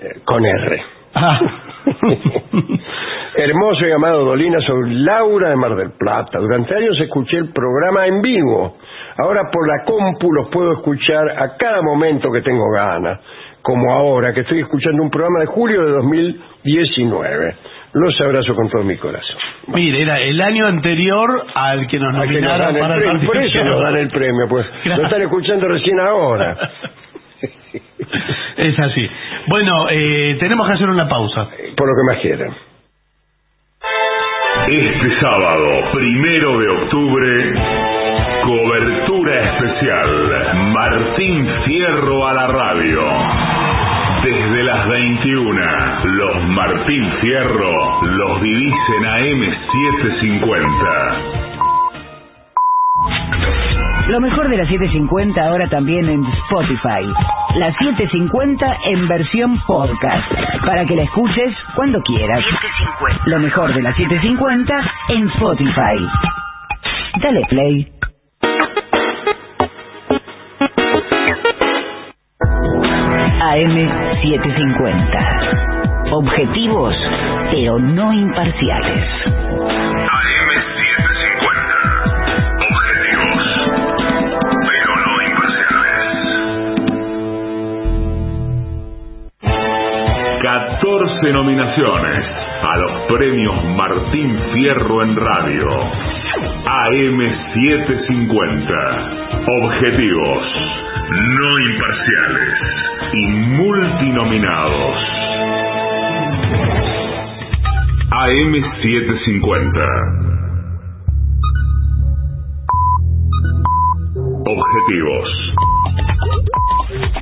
eh, con R. Ah. Hermoso y amado Dolina, soy Laura de Mar del Plata. Durante años escuché el programa en vivo. Ahora por la compu los puedo escuchar a cada momento que tengo ganas. Como ahora, que estoy escuchando un programa de julio de 2019. Los abrazo con todo mi corazón. Mire, era el año anterior al que nos Ay, que nos nominaron para el premio, por eso nos dan el premio, pues Claro. lo están escuchando recién ahora. Es así. Bueno, eh, tenemos que hacer una pausa. Por lo que más quieran. Este sábado, primero de octubre, cobertura especial. Martín Fierro a la radio. Desde las 21, los Martín Fierro los vivís en AM750. Lo mejor de las 750 ahora también en Spotify. La 750 en versión podcast, para que la escuches cuando quieras. Lo mejor de la 750 en Spotify. Dale play. AM750. Objetivos, pero no imparciales. Pero no imparciales. 14 nominaciones a los premios Martín Fierro en radio. AM750. Objetivos. No imparciales. Y multinominados. AM750. Objetivos.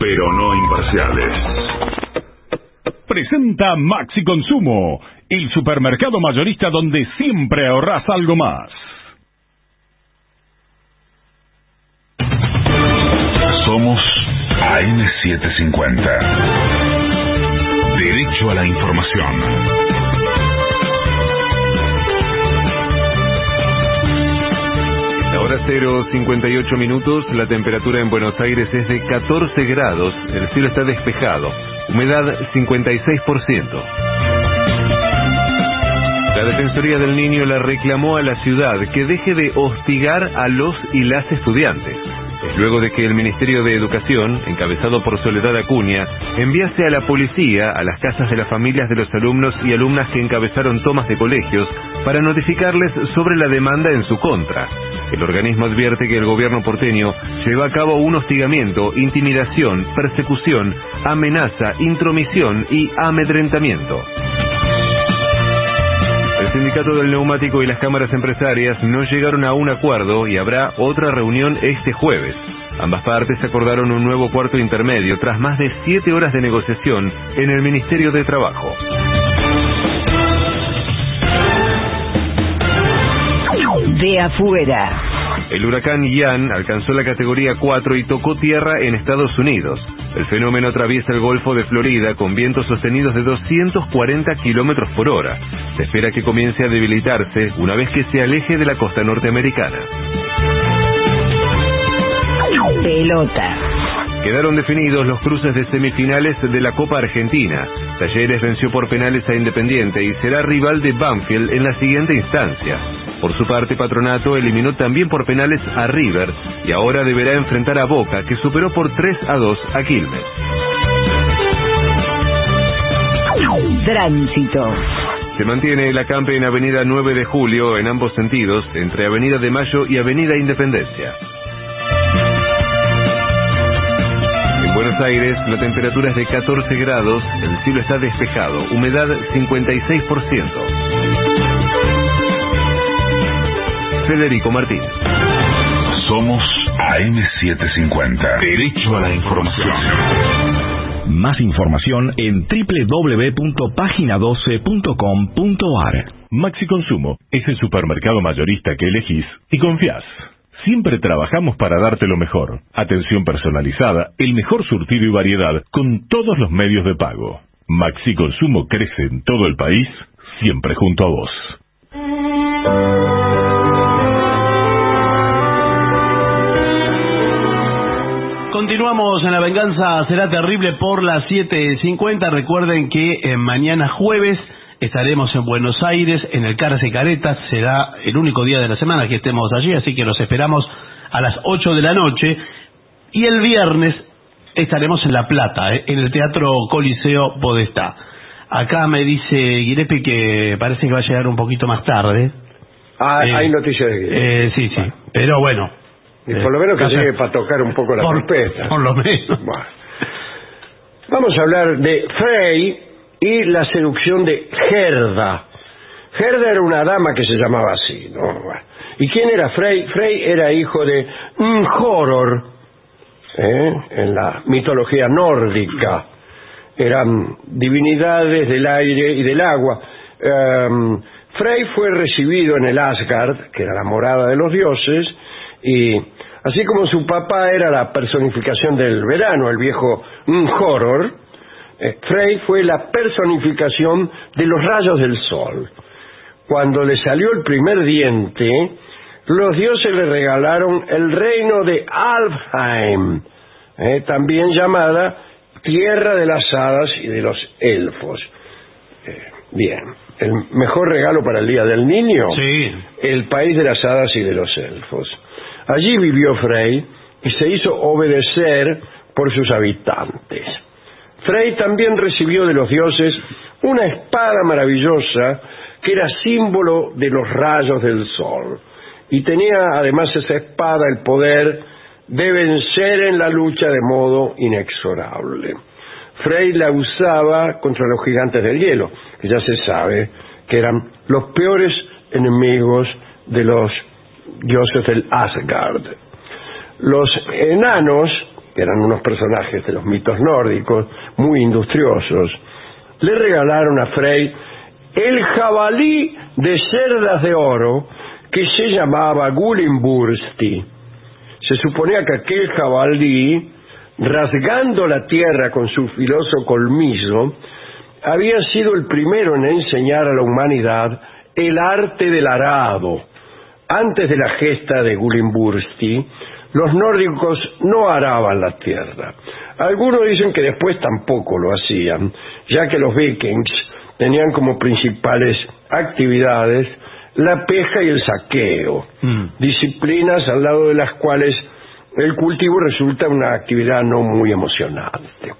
Pero no imparciales. Presenta Maxi Consumo, el supermercado mayorista donde siempre ahorras algo más. Somos AM750. Derecho a la información. La hora 0, 58 minutos, la temperatura en Buenos Aires es de 14 grados, el cielo está despejado, humedad 56%. La Defensoría del Niño le reclamó a la ciudad que deje de hostigar a los y las estudiantes. Luego de que el Ministerio de Educación, encabezado por Soledad Acuña, enviase a la policía a las casas de las familias de los alumnos y alumnas que encabezaron tomas de colegios para notificarles sobre la demanda en su contra. El organismo advierte que el gobierno porteño lleva a cabo un hostigamiento, intimidación, persecución, amenaza, intromisión y amedrentamiento. El sindicato del neumático y las cámaras empresarias no llegaron a un acuerdo y habrá otra reunión este jueves. Ambas partes acordaron un nuevo cuarto intermedio tras más de siete horas de negociación en el Ministerio de Trabajo. De afuera. El huracán Ian alcanzó la categoría 4 y tocó tierra en Estados Unidos. El fenómeno atraviesa el Golfo de Florida con vientos sostenidos de 240 kilómetros por hora. Se espera que comience a debilitarse una vez que se aleje de la costa norteamericana. Pelota. Quedaron definidos los cruces de semifinales de la Copa Argentina. Talleres venció por penales a Independiente y será rival de Banfield en la siguiente instancia. Por su parte, Patronato eliminó también por penales a River y ahora deberá enfrentar a Boca, que superó por 3 a 2 a Quilmes. Tránsito. Se mantiene el acampe en Avenida 9 de Julio en ambos sentidos, entre Avenida de Mayo y Avenida Independencia. En Buenos Aires, la temperatura es de 14 grados, el cielo está despejado, humedad 56%. Federico Martín. Somos AM750. Derecho a la información. Más información en www.pagina12.com.ar. Maxi Consumo es el supermercado mayorista que elegís y confías. Siempre trabajamos para darte lo mejor. Atención personalizada, el mejor surtido y variedad con todos los medios de pago. Maxi Consumo crece en todo el país, siempre junto a vos. Continuamos en La Venganza Será Terrible por las 7.50. Recuerden que eh, mañana jueves estaremos en Buenos Aires, en el Cárcel Caretas. Será el único día de la semana que estemos allí, así que los esperamos a las 8 de la noche. Y el viernes estaremos en La Plata, eh, en el Teatro Coliseo Podestá. Acá me dice Guirepe que parece que va a llegar un poquito más tarde. Ah, Eh, hay noticias de. Eh, sí, sí. Pero bueno. Y por lo menos que Eh, llegue para tocar un poco la por- trompeta. Por lo menos. Bueno. Vamos a hablar de Frey y la seducción de Gerda. Gerda era una dama que se llamaba así, ¿no? Bueno. ¿Y quién era Frey? Frey era hijo de Horror, en la mitología nórdica. Eran divinidades del aire y del agua. Em, Frey fue recibido en el Asgard, que era la morada de los dioses, y Así como su papá era la personificación del verano, el viejo horror, Frey fue la personificación de los rayos del sol. Cuando le salió el primer diente, los dioses le regalaron el reino de Alfheim, eh, también llamada tierra de las hadas y de los elfos. Eh, bien, el mejor regalo para el Día del Niño, Sí. el país de las hadas y de los elfos. Allí vivió Frey y se hizo obedecer por sus habitantes. Frey también recibió de los dioses una espada maravillosa que era símbolo de los rayos del sol. Y tenía además esa espada el poder de vencer en la lucha de modo inexorable. Frey la usaba contra los gigantes del hielo, que ya se sabe que eran los peores enemigos de los dioses del Asgard. Los enanos, que eran unos personajes de los mitos nórdicos, muy industriosos, le regalaron a Frey el jabalí de cerdas de oro que se llamaba Gulimbursti. Se suponía que aquel jabalí, rasgando la tierra con su filoso colmillo, había sido el primero en enseñar a la humanidad el arte del arado. Antes de la gesta de Gulimbursti, los nórdicos no araban la tierra. Algunos dicen que después tampoco lo hacían, ya que los vikings tenían como principales actividades la pesca y el saqueo, disciplinas al lado de las cuales el cultivo resulta una actividad no muy emocionante.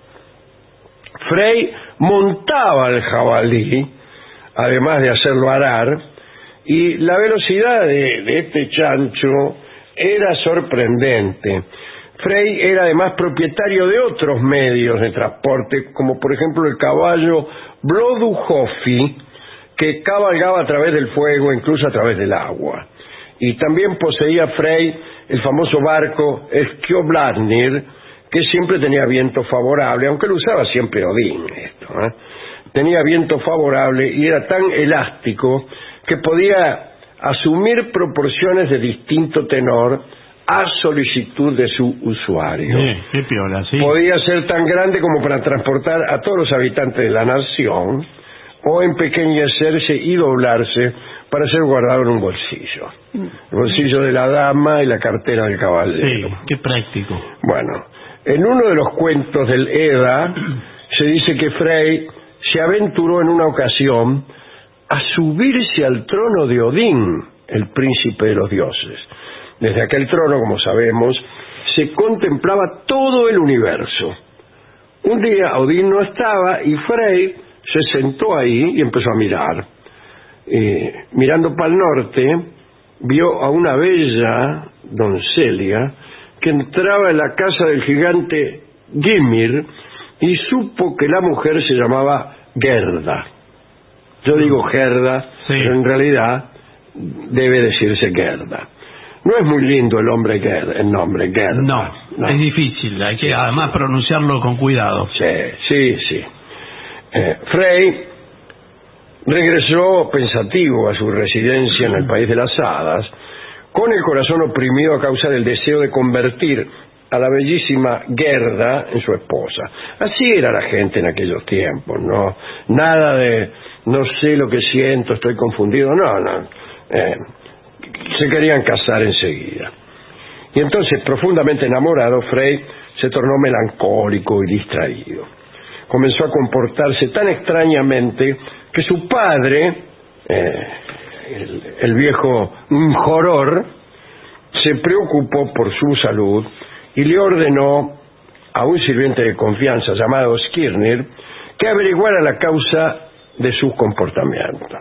Frey montaba el jabalí, además de hacerlo arar, y la velocidad de, este chancho era sorprendente. Frey era además propietario de otros medios de transporte, como por ejemplo el caballo Bloduhofi, que cabalgaba a través del fuego, incluso a través del agua. Y también poseía Frey el famoso barco Skjolbladnir, que siempre tenía viento favorable, aunque lo usaba siempre Odín. Esto, ¿eh? Tenía viento favorable y era tan elástico que podía asumir proporciones de distinto tenor a solicitud de su usuario. Sí, qué piola, sí. Podía ser tan grande como para transportar a todos los habitantes de la nación o empequeñecerse y doblarse para ser guardado en un bolsillo. El bolsillo de la dama y la cartera del caballero. Sí, qué práctico. Bueno, en uno de los cuentos del Eda se dice que Frey se aventuró en una ocasión a subirse al trono de Odín, el príncipe de los dioses. Desde aquel trono, como sabemos, se contemplaba todo el universo. Un día Odín no estaba y Frey se sentó ahí y empezó a mirar. Eh, mirando para el norte, vio a una bella doncelia que entraba en la casa del gigante Gimir y supo que la mujer se llamaba Gerda. Yo digo Gerda, pero en realidad debe decirse Gerda. No es muy lindo el hombre Gerda, el nombre Gerda. No, es difícil, hay que además pronunciarlo con cuidado. Sí, sí, sí. Eh, Frey regresó pensativo a su residencia en el país de las hadas, con el corazón oprimido a causa del deseo de convertir a la bellísima Gerda en su esposa. Así era la gente en aquellos tiempos, ¿no? Nada de no sé lo que siento, estoy confundido, no, no. Eh, se querían casar enseguida. Y entonces, profundamente enamorado, Frey se tornó melancólico y distraído. Comenzó a comportarse tan extrañamente que su padre, eh, el, viejo Joror, se preocupó por su salud y le ordenó a un sirviente de confianza llamado Skirnir que averiguara la causa de su comportamiento.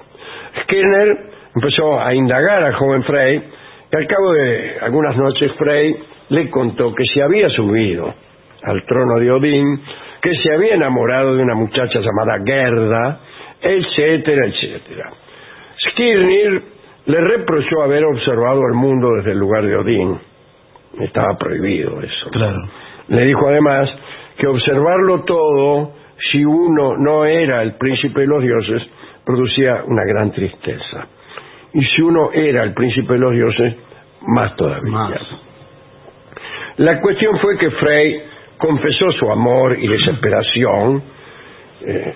Skirnir empezó a indagar al joven Frey y al cabo de algunas noches Frey le contó que se había subido al trono de Odín, que se había enamorado de una muchacha llamada Gerda, etcétera, etcétera. Skirnir le reprochó haber observado el mundo desde el lugar de Odín. Estaba prohibido eso. Claro. Le dijo además que observarlo todo, si uno no era el príncipe de los dioses, producía una gran tristeza. Y si uno era el príncipe de los dioses, más todavía. La cuestión fue que Frey confesó su amor y desesperación. Eh,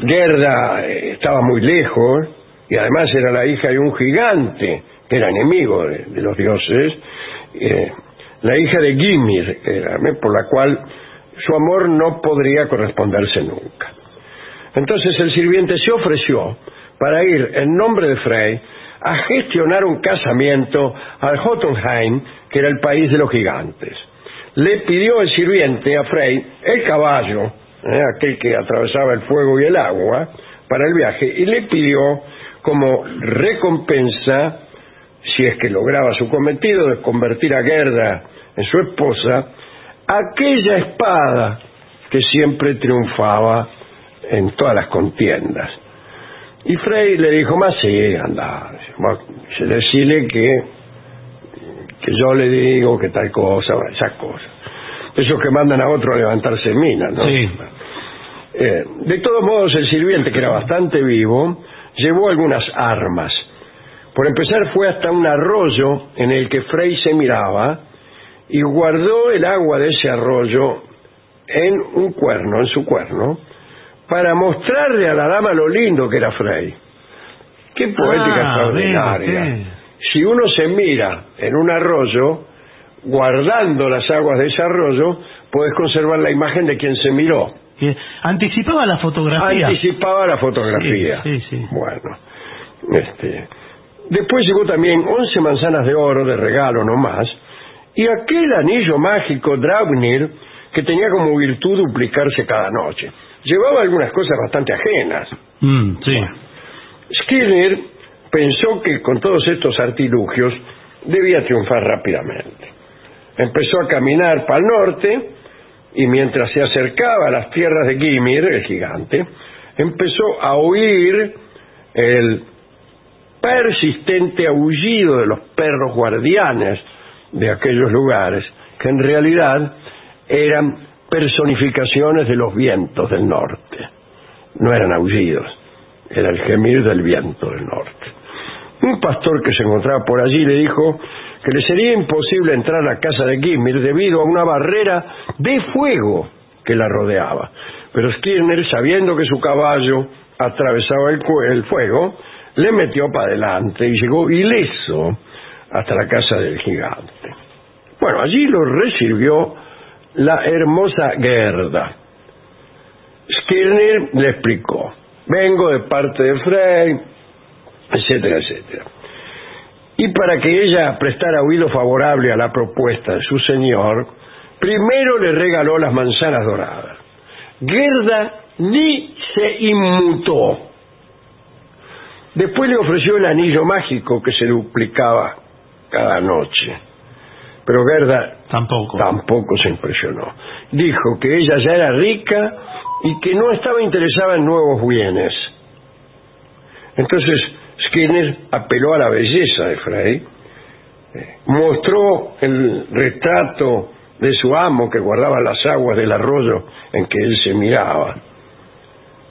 Gerda eh, estaba muy lejos y además era la hija de un gigante que era enemigo de, de los dioses, eh, la hija de Gymir, era, ¿eh? por la cual su amor no podría corresponderse nunca. Entonces el sirviente se ofreció para ir en nombre de Frey a gestionar un casamiento al Jotunheim, que era el país de los gigantes. Le pidió el sirviente a Frey el caballo, ¿eh? aquel que atravesaba el fuego y el agua, para el viaje, y le pidió como recompensa, si es que lograba su cometido de convertir a Gerda en su esposa, aquella espada que siempre triunfaba en todas las contiendas. Y Frey le dijo, más sí, anda, se decirle que, que yo le digo que tal cosa, esas cosas. Esos que mandan a otro a levantarse minas, ¿no? Sí. Eh, de todos modos, el sirviente, que era bastante vivo, llevó algunas armas. Por empezar, fue hasta un arroyo en el que Frey se miraba y guardó el agua de ese arroyo en un cuerno, en su cuerno, para mostrarle a la dama lo lindo que era Frey. Qué poética Ah, extraordinaria. Si uno se mira en un arroyo, guardando las aguas de ese arroyo, puedes conservar la imagen de quien se miró. Anticipaba la fotografía. Anticipaba la fotografía. Sí, sí, sí. Bueno, este, después llegó también 11 manzanas de oro de regalo nomás, y aquel anillo mágico Draupnir que tenía como virtud duplicarse cada noche. Llevaba algunas cosas bastante ajenas. Mm, sí. Skinner pensó que con todos estos artilugios debía triunfar rápidamente. Empezó a caminar para el norte y mientras se acercaba a las tierras de Gymir, el gigante, empezó a oír el persistente aullido de los perros guardianes de aquellos lugares, que en realidad eran personificaciones de los vientos del norte. No eran aullidos, era el gemir del viento del norte. Un pastor que se encontraba por allí le dijo que le sería imposible entrar a la casa de Gimir debido a una barrera de fuego que la rodeaba. Pero Skinner, sabiendo que su caballo atravesaba el, el fuego, le metió para adelante y llegó ileso hasta la casa del gigante. Bueno, allí lo recibió la hermosa Gerda. Skinner le explicó, vengo de parte de Frey, etcétera, etcétera. Y para que ella prestara oído favorable a la propuesta de su señor, primero le regaló las manzanas doradas. Gerda ni se inmutó. Después le ofreció el anillo mágico que se duplicaba cada noche. Pero Gerda Tampoco. tampoco se impresionó. Dijo que ella ya era rica y que no estaba interesada en nuevos bienes. Entonces Skinner apeló a la belleza de Frey, eh, mostró el retrato de su amo que guardaba las aguas del arroyo en que él se miraba.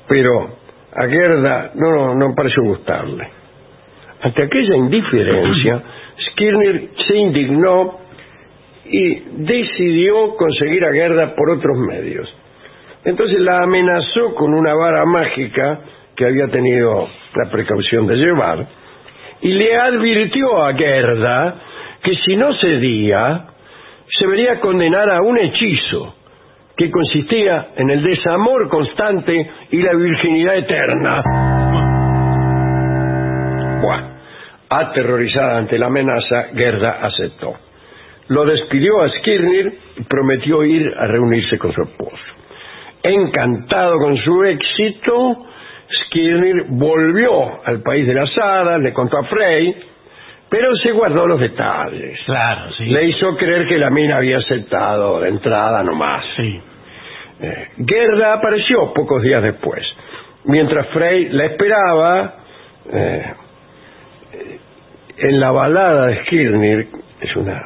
Pero a Gerda no, no pareció gustarle. Ante aquella indiferencia, Skinner se indignó y decidió conseguir a Gerda por otros medios. Entonces la amenazó con una vara mágica que había tenido la precaución de llevar y le advirtió a Gerda que si no cedía se vería condenada a un hechizo que consistía en el desamor constante y la virginidad eterna. Aterrorizada ante la amenaza, Gerda aceptó. Lo despidió a Skirnir y prometió ir a reunirse con su esposo. Encantado con su éxito, Skirnir volvió al país de las hadas, le contó a Frey, pero se guardó los detalles. Claro, sí. Le hizo creer que la mina había aceptado de entrada nomás. Sí. Eh, Gerda apareció pocos días después. Mientras Frey la esperaba, eh, en la balada de Skirnir, es una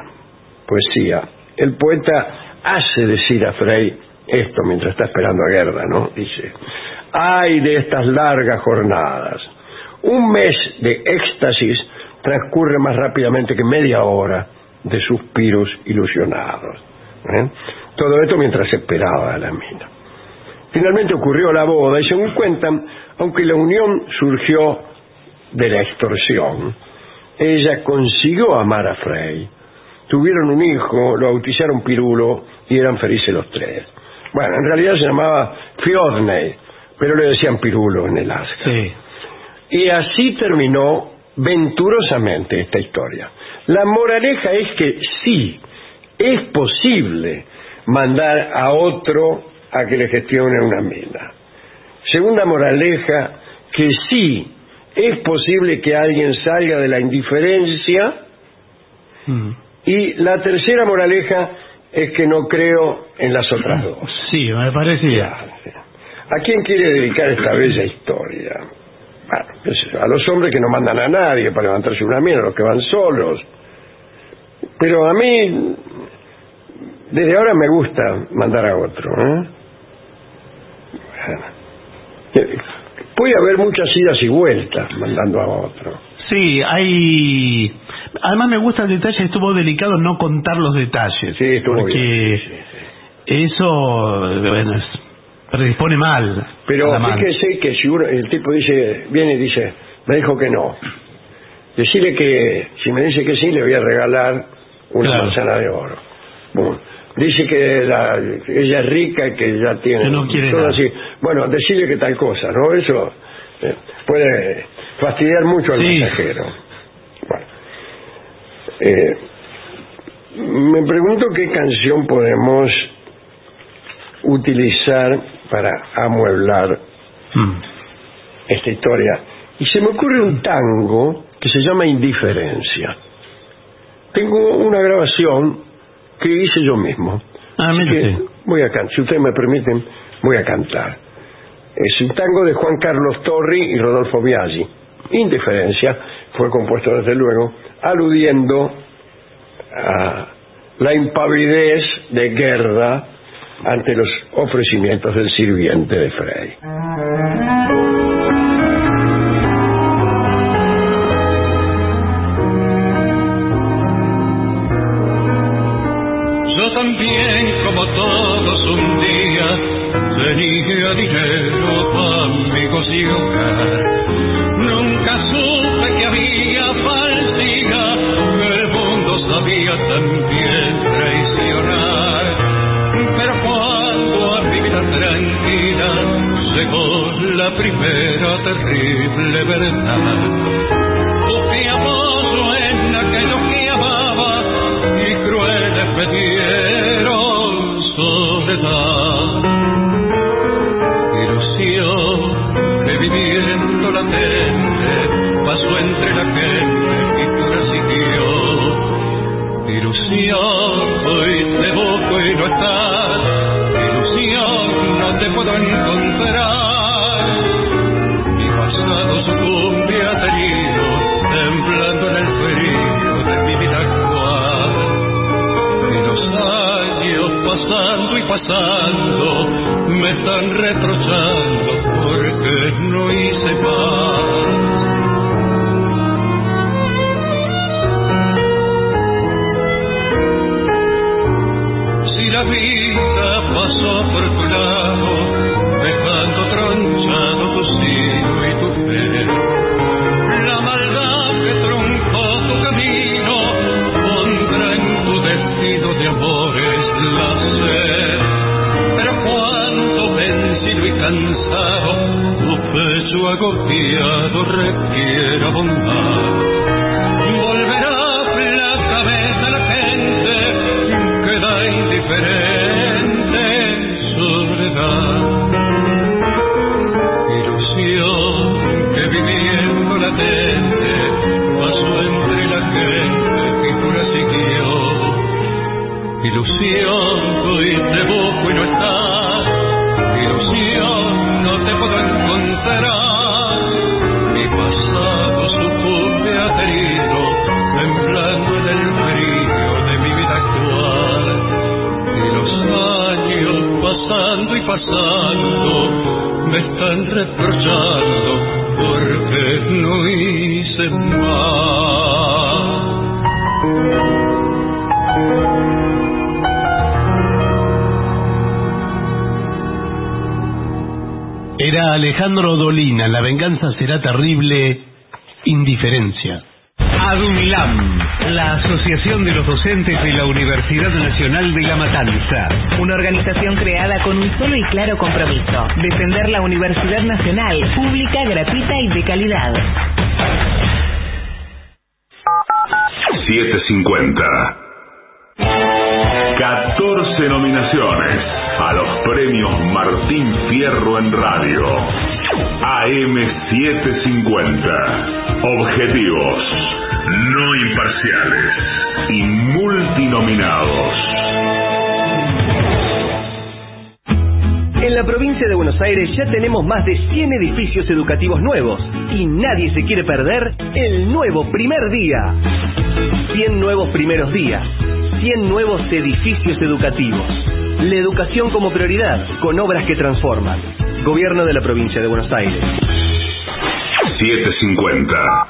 poesía, el poeta hace decir a Frey esto mientras está esperando a Gerda, ¿no? Dice, ay de estas largas jornadas, un mes de éxtasis transcurre más rápidamente que media hora de suspiros ilusionados. ¿eh? Todo esto mientras esperaba a la mina. Finalmente ocurrió la boda y según cuentan, aunque la unión surgió de la extorsión, ella consiguió amar a Frey. Tuvieron un hijo, lo bautizaron Pirulo y eran felices los tres. Bueno, en realidad se llamaba Fiodney, pero le decían Pirulo en el Asgard. Y así terminó venturosamente esta historia. La moraleja es que sí, es posible mandar a otro a que le gestione una mina. Segunda moraleja, que sí, es posible que alguien salga de la indiferencia. Y la tercera moraleja es que no creo en las otras dos. Sí, me parecía. ¿A quién quiere dedicar esta bella historia? A los hombres que no mandan a nadie para levantarse una mina, a los que van solos. Pero a mí, desde ahora me gusta mandar a otro. ¿eh? Puede haber muchas idas y vueltas mandando a otro. Sí, hay... Además me gusta el detalle, estuvo delicado no contar los detalles. Sí, estuvo porque bien, eso, bueno, predispone mal. Pero fíjese que si uno- el tipo dice, viene y dice, me dijo que no. Decirle que si me dice que sí, le voy a regalar una Claro. manzana de oro. Bueno, dice que la- ella es rica y que ya tiene Que no quiere todo nada. así. Bueno, decirle que tal cosa, ¿no? Eso eh, puede fastidiar mucho al Sí. mensajero. Bueno. Eh, me pregunto qué canción podemos utilizar para amueblar Mm. esta historia. Y se me ocurre un tango que se llama Indiferencia. Tengo una grabación que hice yo mismo. Ah, mire voy a cantar, si ustedes me permiten, voy a cantar. Es un tango de Juan Carlos Torri y Rodolfo Biaggi. Indiferencia fue compuesto desde luego aludiendo a la impavidez de Gerda ante los ofrecimientos del sirviente de Frey. Terrible, 100 edificios educativos nuevos y nadie se quiere perder el nuevo primer día. 100 nuevos primeros días, 100 nuevos edificios educativos. La educación como prioridad, con obras que transforman. Gobierno de la provincia de Buenos Aires. 750.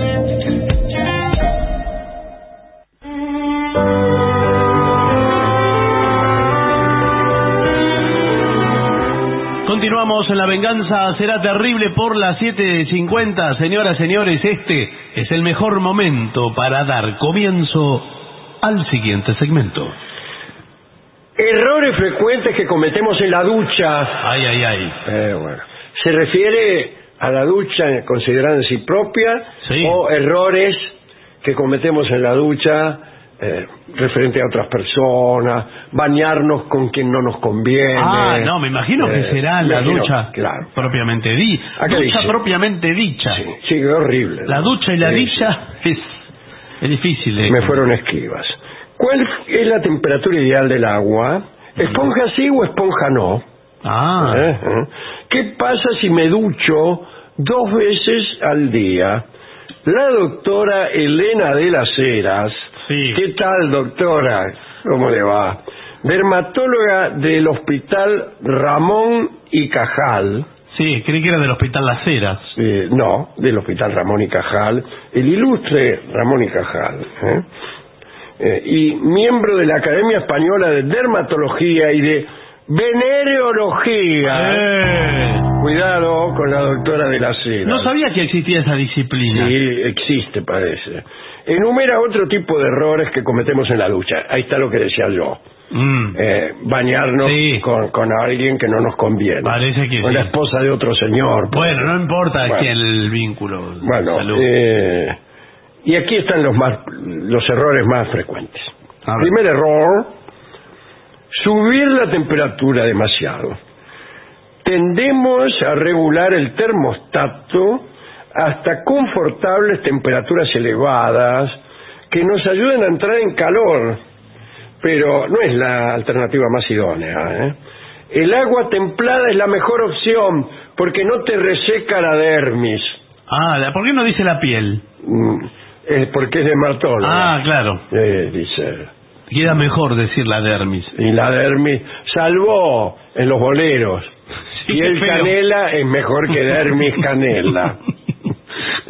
Continuamos en La Venganza Será Terrible por las 7.50. Señoras, señores, este es el mejor momento para dar comienzo al siguiente segmento. Errores frecuentes que cometemos en la ducha. Ay, ay, ay. Eh, bueno. Se refiere a la ducha considerada en sí propia o errores que cometemos en la ducha eh, referente a otras personas, bañarnos con quien no nos conviene. Ah, no, me imagino que Eh, será la imagino, ducha Claro. propiamente dicha. Ducha dice. propiamente dicha. Sí, qué horrible. La ducha y la Sí, dicha es, es difícil. de- Me fueron esquivas. ¿Cuál es la temperatura ideal del agua? ¿Esponja sí o esponja no? Ah. ¿Eh? ¿Eh? ¿Qué pasa si me ducho dos veces al día? La doctora Elena de las Heras. ¿Qué tal, doctora? ¿Cómo le va? Dermatóloga del Hospital Ramón y Cajal. Sí, creí que era del Hospital Las Heras. Eh, no, del Hospital Ramón y Cajal, el ilustre Ramón y Cajal, ¿eh? Eh, y miembro de la Academia Española de Dermatología y de Venereología. Eh. Cuidado con la doctora de la Cera. No sabía que existía esa disciplina. Sí, existe, parece. Enumera otro tipo de errores que cometemos en la ducha. Ahí está lo que decía yo. Mm. Eh, bañarnos con, con alguien que no nos conviene. Parece que Con la esposa de otro señor. Bueno, no importa Bueno. quién el vínculo. Bueno, eh, y aquí están los más los errores más frecuentes. Primer error, subir la temperatura demasiado. Tendemos a regular el termostato hasta confortables temperaturas elevadas que nos ayuden a entrar en calor, pero no es la alternativa más idónea. ¿eh? El agua templada es la mejor opción porque no te reseca la dermis. Ah, ¿la- ¿por qué no dice la piel? Mm, es porque es dermatólogo. Ah, claro. Eh, dice. Queda mejor decir la dermis. Y la dermis, salvó en los boleros. Sí, y el canela es mejor que dermis canela.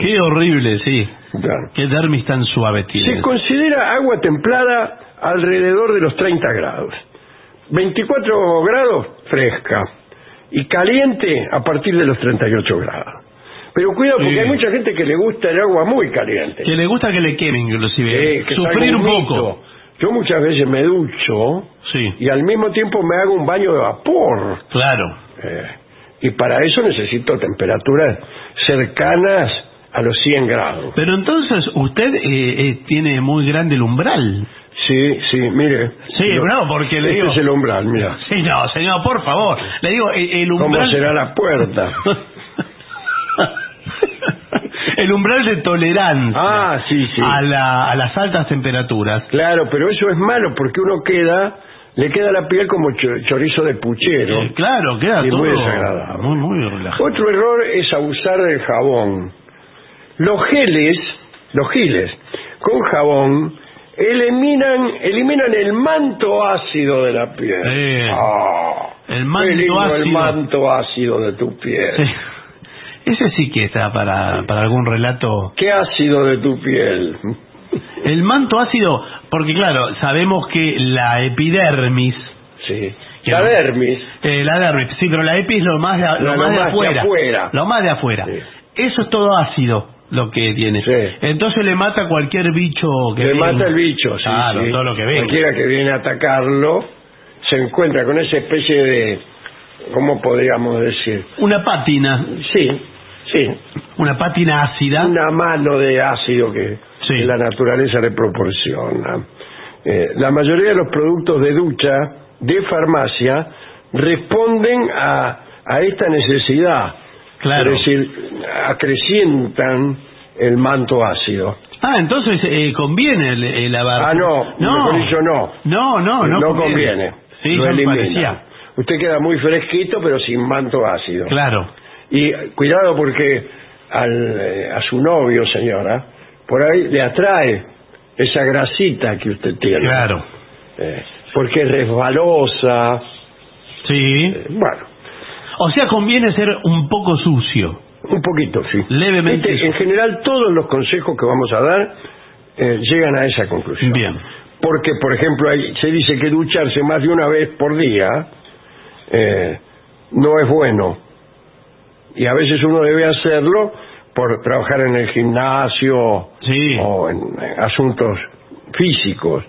Qué horrible, sí. Claro. Qué dermis tan suave tiene. Se considera agua templada alrededor de los 30 grados. 24 grados fresca. Y caliente a partir de los 38 grados. Pero cuidado porque Sí. hay mucha gente que le gusta el agua muy caliente. Que le gusta que le quemen, inclusive. Sí, Sufrir un poco. Yo muchas veces me ducho Sí. y al mismo tiempo me hago un baño de vapor. Claro. Eh, y para eso necesito temperaturas cercanas a los 100 grados. Pero entonces usted eh, eh, tiene muy grande el umbral. Sí, sí, mire. Sí, Lo- no, porque le este digo... es el umbral, mira. Sí, no, señor, por favor. Le digo, eh, el ¿Cómo será la puerta? el umbral de tolerancia Ah, sí, sí. a, la- a las altas temperaturas. Claro, pero eso es malo porque uno queda, le queda la piel como cho- chorizo de puchero. Eh, claro, queda Y todo muy desagradable. muy, muy relajado. Otro error es abusar del jabón. Los geles, los giles, con jabón eliminan, eliminan el manto ácido de la piel. Eh, Ah, el manto lindo el ácido. manto ácido de tu piel. Sí. Ese sí que está para, para algún relato. ¿Qué ácido de tu piel? El manto ácido, porque claro, sabemos que la epidermis. Sí. que La dermis. Eh, la dermis, sí, pero la epi es lo más de, lo Lo más de más de afuera. afuera. Lo más de afuera. Eso es todo ácido lo que tiene. Entonces le mata cualquier bicho que Le mata el bicho, sí, Claro, sí. todo lo que venga. Cualquiera que viene a atacarlo se encuentra con esa especie de, ¿cómo podríamos decir? Una pátina. Sí, sí. Una pátina ácida. Una mano de ácido que, que la naturaleza le proporciona. Eh, la mayoría de los productos de ducha de farmacia responden a, a esta necesidad. Claro. Es decir, acrecientan el manto ácido. Ah, entonces eh, conviene el, el lavar. Ah, no, mejor dicho, no. No, no, no, No conviene. Sí, Lo elimina. Usted queda muy fresquito, pero sin manto ácido. Claro. Y eh, cuidado porque al, eh, a su novio, señora, por ahí le atrae esa grasita que usted tiene. Claro. Eh, porque es resbalosa. Sí. Bueno, O sea, conviene ser un poco sucio. un poquito, sí. Levemente Viste, en general, todos los consejos que vamos a dar eh, llegan a esa conclusión. Bien. Porque, por ejemplo, hay- se dice que ducharse más de una vez por día eh, no es bueno. Y a veces uno debe hacerlo por trabajar en el gimnasio o en, asuntos físicos.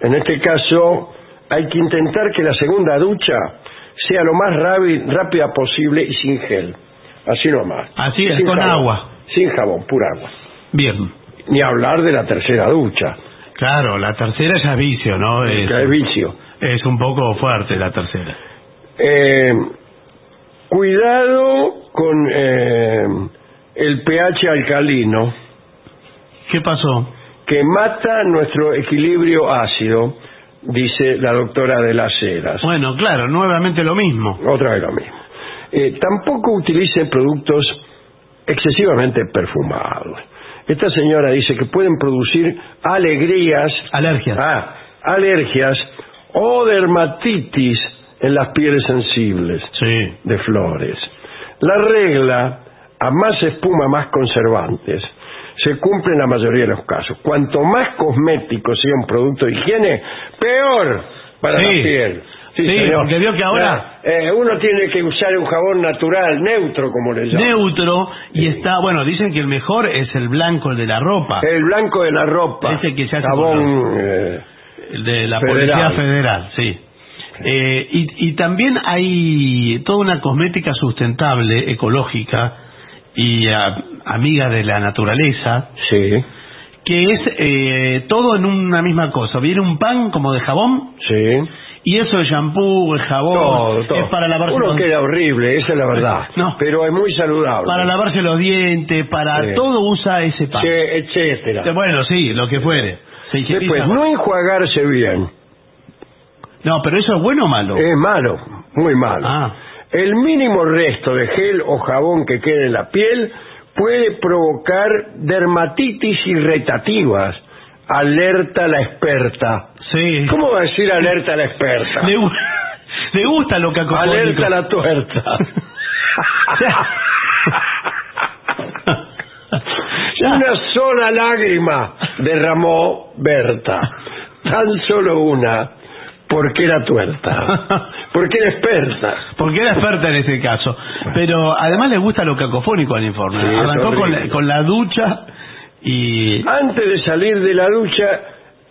En este caso, hay que intentar que la segunda ducha sea lo más rápida posible y sin gel. Así nomás. Así es, Sin con jabón. agua. Sin jabón, pura agua. Bien. Ni hablar de la tercera ducha. Claro, la tercera ya es vicio, ¿no? Es, es vicio. es un poco fuerte la tercera. Eh, cuidado con eh, el pH alcalino. ¿Qué pasó? Que mata nuestro equilibrio ácido, dice la doctora de las Heras. Bueno, claro, nuevamente lo mismo. Otra vez lo mismo. Eh, tampoco utilice productos excesivamente perfumados. Esta señora dice que pueden producir alegrías. Alergias. Ah, alergias o dermatitis en las pieles sensibles Sí. de flores. La regla, a más espuma, más conservantes, se cumple en la mayoría de los casos. Cuanto más cosmético sea un producto de higiene, peor para Sí. la piel. Sí, señor. porque vio que ahora- Eh, uno tiene que usar un jabón natural, neutro, como le llaman. Neutro, y está, bueno, dicen que el mejor es el blanco, el de la ropa. El blanco de la ropa. Ese que se hace jabón eh, de la Federal. Policía Federal, sí. Eh, y, y también hay toda una cosmética sustentable, ecológica y ah, amiga de la naturaleza, sí, que es eh, todo en una misma cosa. Viene un pan como de jabón sí. y eso el shampoo, el jabón, Todo, todo. es para lavarse Uno los queda horrible, esa es la verdad. No. Pero es muy saludable. para lavarse los dientes, para Sí. todo usa ese pan. Etcétera. Bueno, sí, lo que fuere. Se Después, no enjuagarse bien. No, pero eso es bueno o malo. Es malo, muy malo. Ah. El mínimo resto de gel o jabón que quede en la piel puede provocar dermatitis irritativas. Alerta la experta. Sí. ¿Cómo va a decir alerta la experta? Le, le gusta lo que Alerta la tuerta. Una sola lágrima derramó Berta. Tan solo una. Porque era tuerta. Porque era experta. Porque era experta en ese caso. Pero además le gusta lo cacofónico al informe. Sí, Arrancó con la, con la ducha y... Antes de salir de la ducha,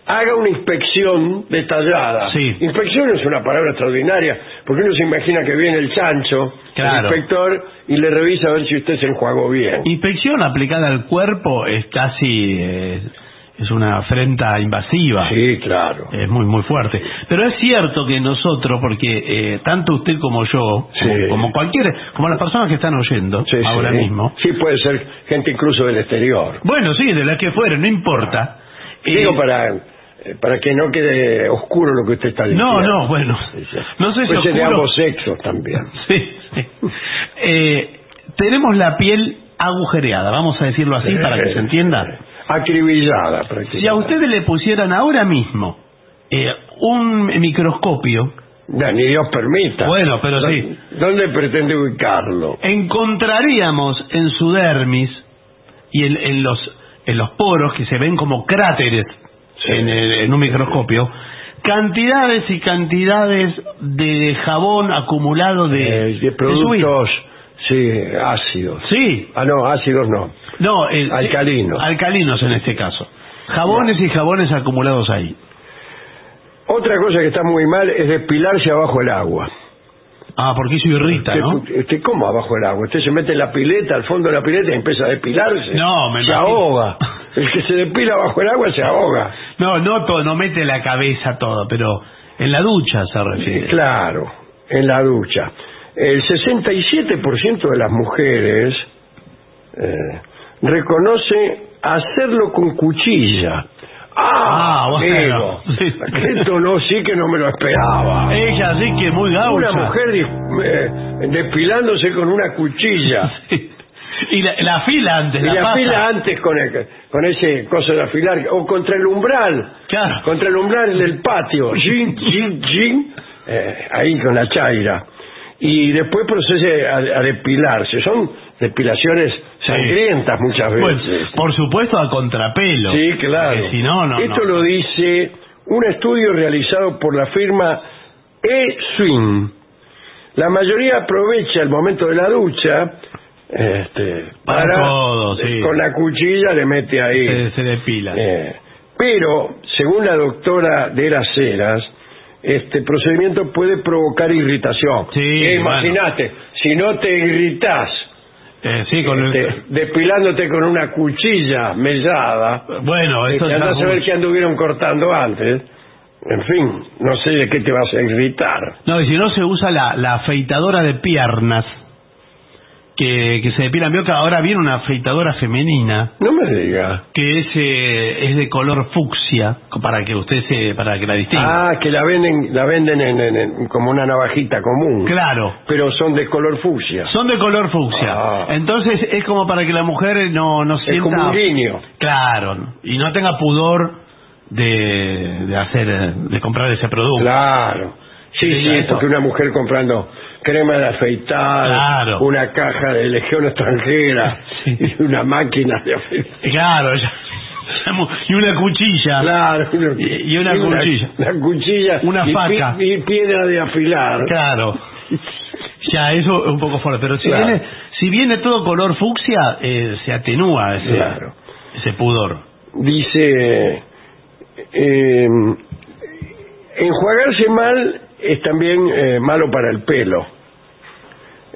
haga una inspección detallada. Sí. Inspección es una palabra extraordinaria, porque uno se imagina que viene el chancho, Claro. el inspector, y le revisa a ver si usted se enjuagó bien. Inspección aplicada al cuerpo es casi... eh, es una afrenta invasiva. Sí, claro. Es muy, muy fuerte. Pero es cierto que nosotros, porque eh, tanto usted como yo, Sí. como, como cualquier, como las personas que están oyendo Sí, ahora sí. mismo, Sí, puede ser gente incluso del exterior. bueno, sí, de las que fueran, no importa. Eh, Digo para, eh, para que no quede oscuro lo que usted está diciendo. no, no, bueno, no sé si Puede ser de ambos sexos también. Sí, sí. Eh, tenemos la piel agujereada, vamos a decirlo así Sí, para que se entienda. Acribillada prácticamente. Si a ustedes le pusieran ahora mismo eh, un microscopio, Ya, ni Dios permita. Bueno, pero ¿Dó- sí. ¿Dónde pretende ubicarlo? encontraríamos en su dermis y en, en los en los poros que se ven como cráteres en, el- en un microscopio cantidades y cantidades de jabón acumulado de, Eh, de de productos, sí, ácidos. Sí. Ah, no, ácidos no. No, eh, Alcalinos. eh, alcalinos en este caso. Jabones y jabones acumulados ahí. Otra cosa que está muy mal es depilarse abajo el agua. Ah, porque eso irrita, Usted, ¿no? usted, ¿Cómo abajo el agua? Usted se mete en la pileta, al fondo de la pileta y empieza a depilarse. No, me Se imagino. ahoga. El que se depila bajo el agua se ahoga. No, no, todo, no mete la cabeza todo, pero en la ducha se refiere. Claro, en la ducha. El 67% de las mujeres eh, reconoce hacerlo con cuchilla. Ah, Ah, bueno. Esto no, sí que no me lo esperaba. Ella sí que es muy gaucha. Una mujer eh, depilándose con una cuchilla. Y la, la fila antes, Y la, la fila antes con, el- con ese coso de afilar, o contra el umbral, Claro. contra el umbral del patio, Jin, jin, jin, eh, ahí con la chaira. Y después procede a, a depilarse. Son depilaciones sangrientas muchas veces. Bueno, por supuesto a contrapelo. Sí, claro. Porque si no, no, Esto no. lo dice un estudio realizado por la firma E-Swing. La mayoría aprovecha el momento de la ducha este, Para todo, sí. con la cuchilla le mete ahí. Se, se depila. Eh, pero, según la doctora de las Heras, este procedimiento puede provocar irritación. Sí, Eh, bueno. Imagínate, si no te irritás Eh, sí, con el- este, depilándote con una cuchilla mellada, Bueno, eso ya a un- qué anduvieron cortando antes. En fin, no sé de qué te vas a irritar. No, y si no se usa la, la afeitadora de piernas, que, que se depilan. Veo que ahora viene una afeitadora femenina, No me diga. que es, eh, es de color fucsia, para que usted se, para que la distinga. Ah, que la venden, la venden en, en- en- como una navajita común. Claro. Pero son de color fucsia. Son de color fucsia. Ah. Entonces es como para que la mujer no, no Es sienta... como un guiño. Claro, y no tenga pudor de, de hacer, eh, de comprar ese producto. Claro. Sí, Sí, sí, eso. porque una mujer comprando crema de afeitar, Claro. una caja de legión extranjera Sí. y una máquina de afeitar. Claro, ya- y una cuchilla. Claro, Y- y una cuchilla. Una cuchilla. Una y pi- faca. Y, piedra de afilar. Claro. Ya, eso es un poco fuerte. Pero si, Claro. viene, si viene todo color fucsia, eh, se atenúa ese, Claro. ese pudor. Dice, eh, enjuagarse mal es también eh, malo para el pelo.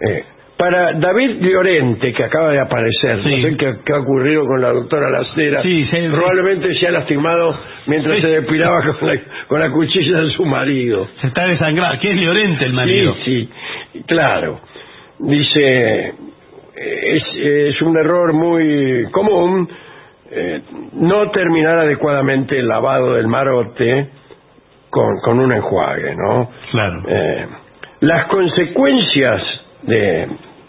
Eh, para David Llorente, que acaba de aparecer, Sí. no sé qué, qué ha ocurrido con la doctora Lacera, Sí, sí, probablemente se ha lastimado mientras se depilaba con la, con la cuchilla de su marido. Se está desangrando. ¿Qué es Llorente el marido? Sí, sí, claro. Dice, es, es un error muy común eh, no terminar adecuadamente el lavado del marote con, con un enjuague, ¿no? Claro. Eh, las consecuencias de,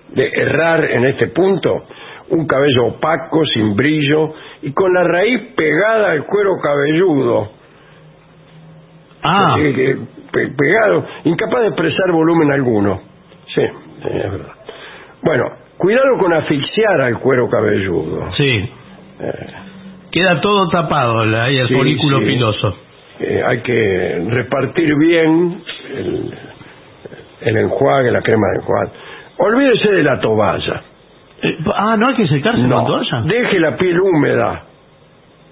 de errar en este punto, un cabello opaco, sin brillo y con la raíz pegada al cuero cabelludo, Ah, eh, pe- pegado, incapaz de expresar volumen alguno. Sí, es verdad. Bueno, cuidado con asfixiar al cuero cabelludo. sí. Eh, Queda todo tapado ahí el Sí, folículo sí. piloso. Eh, hay que repartir bien el, el enjuague, la crema de enjuague. Olvídese de la toalla. Eh, ah, ¿no hay que secarse No, con toalla? deje la piel húmeda.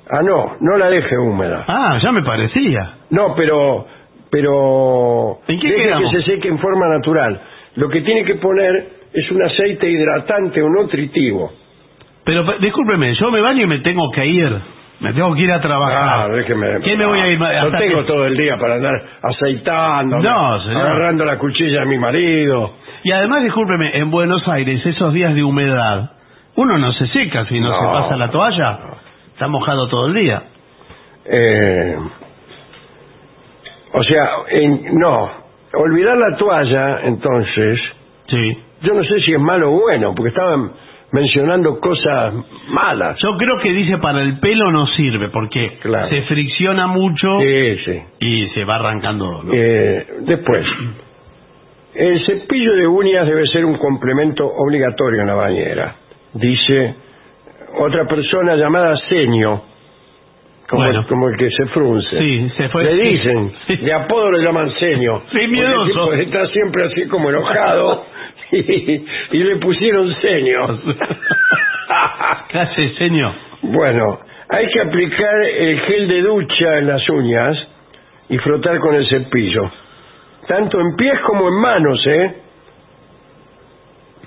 Ah, no, no la deje húmeda. Ah, ya me parecía. No, pero pero ¿En qué deje quedamos? que se seque en forma natural. Lo que tiene que poner es un aceite hidratante o nutritivo. Pero pe- discúlpeme, yo me baño y me tengo que ir. Me tengo que ir a Ah, trabajar. déjeme. ¿Qué me voy a ir? No tengo que- todo el día para andar aceitando, No, agarrando la cuchilla a mi marido. Y además, discúlpeme, en Buenos Aires, esos días de humedad, uno no se seca si no, No. se pasa la toalla. Está mojado todo el día. Eh, o sea, en- no, olvidar la toalla, entonces, Sí. yo no sé si es malo o bueno, porque estaban mencionando cosas malas. Yo creo que dice para el pelo no sirve porque Claro. se fricciona mucho Sí, sí. y se va arrancando. ¿no? Eh, después, el cepillo de uñas debe ser un complemento obligatorio en la bañera, dice otra persona llamada Seño, como, Bueno. el, como el que se frunce. Sí, se fue. Le sí. dicen, de apodo le llaman Seño. Sí, miedoso. está siempre así como enojado y, y le pusieron Seño. ¿Qué hace, señor? Bueno, hay que aplicar el gel de ducha en las uñas y frotar con el cepillo. Tanto en pies como en manos, ¿eh?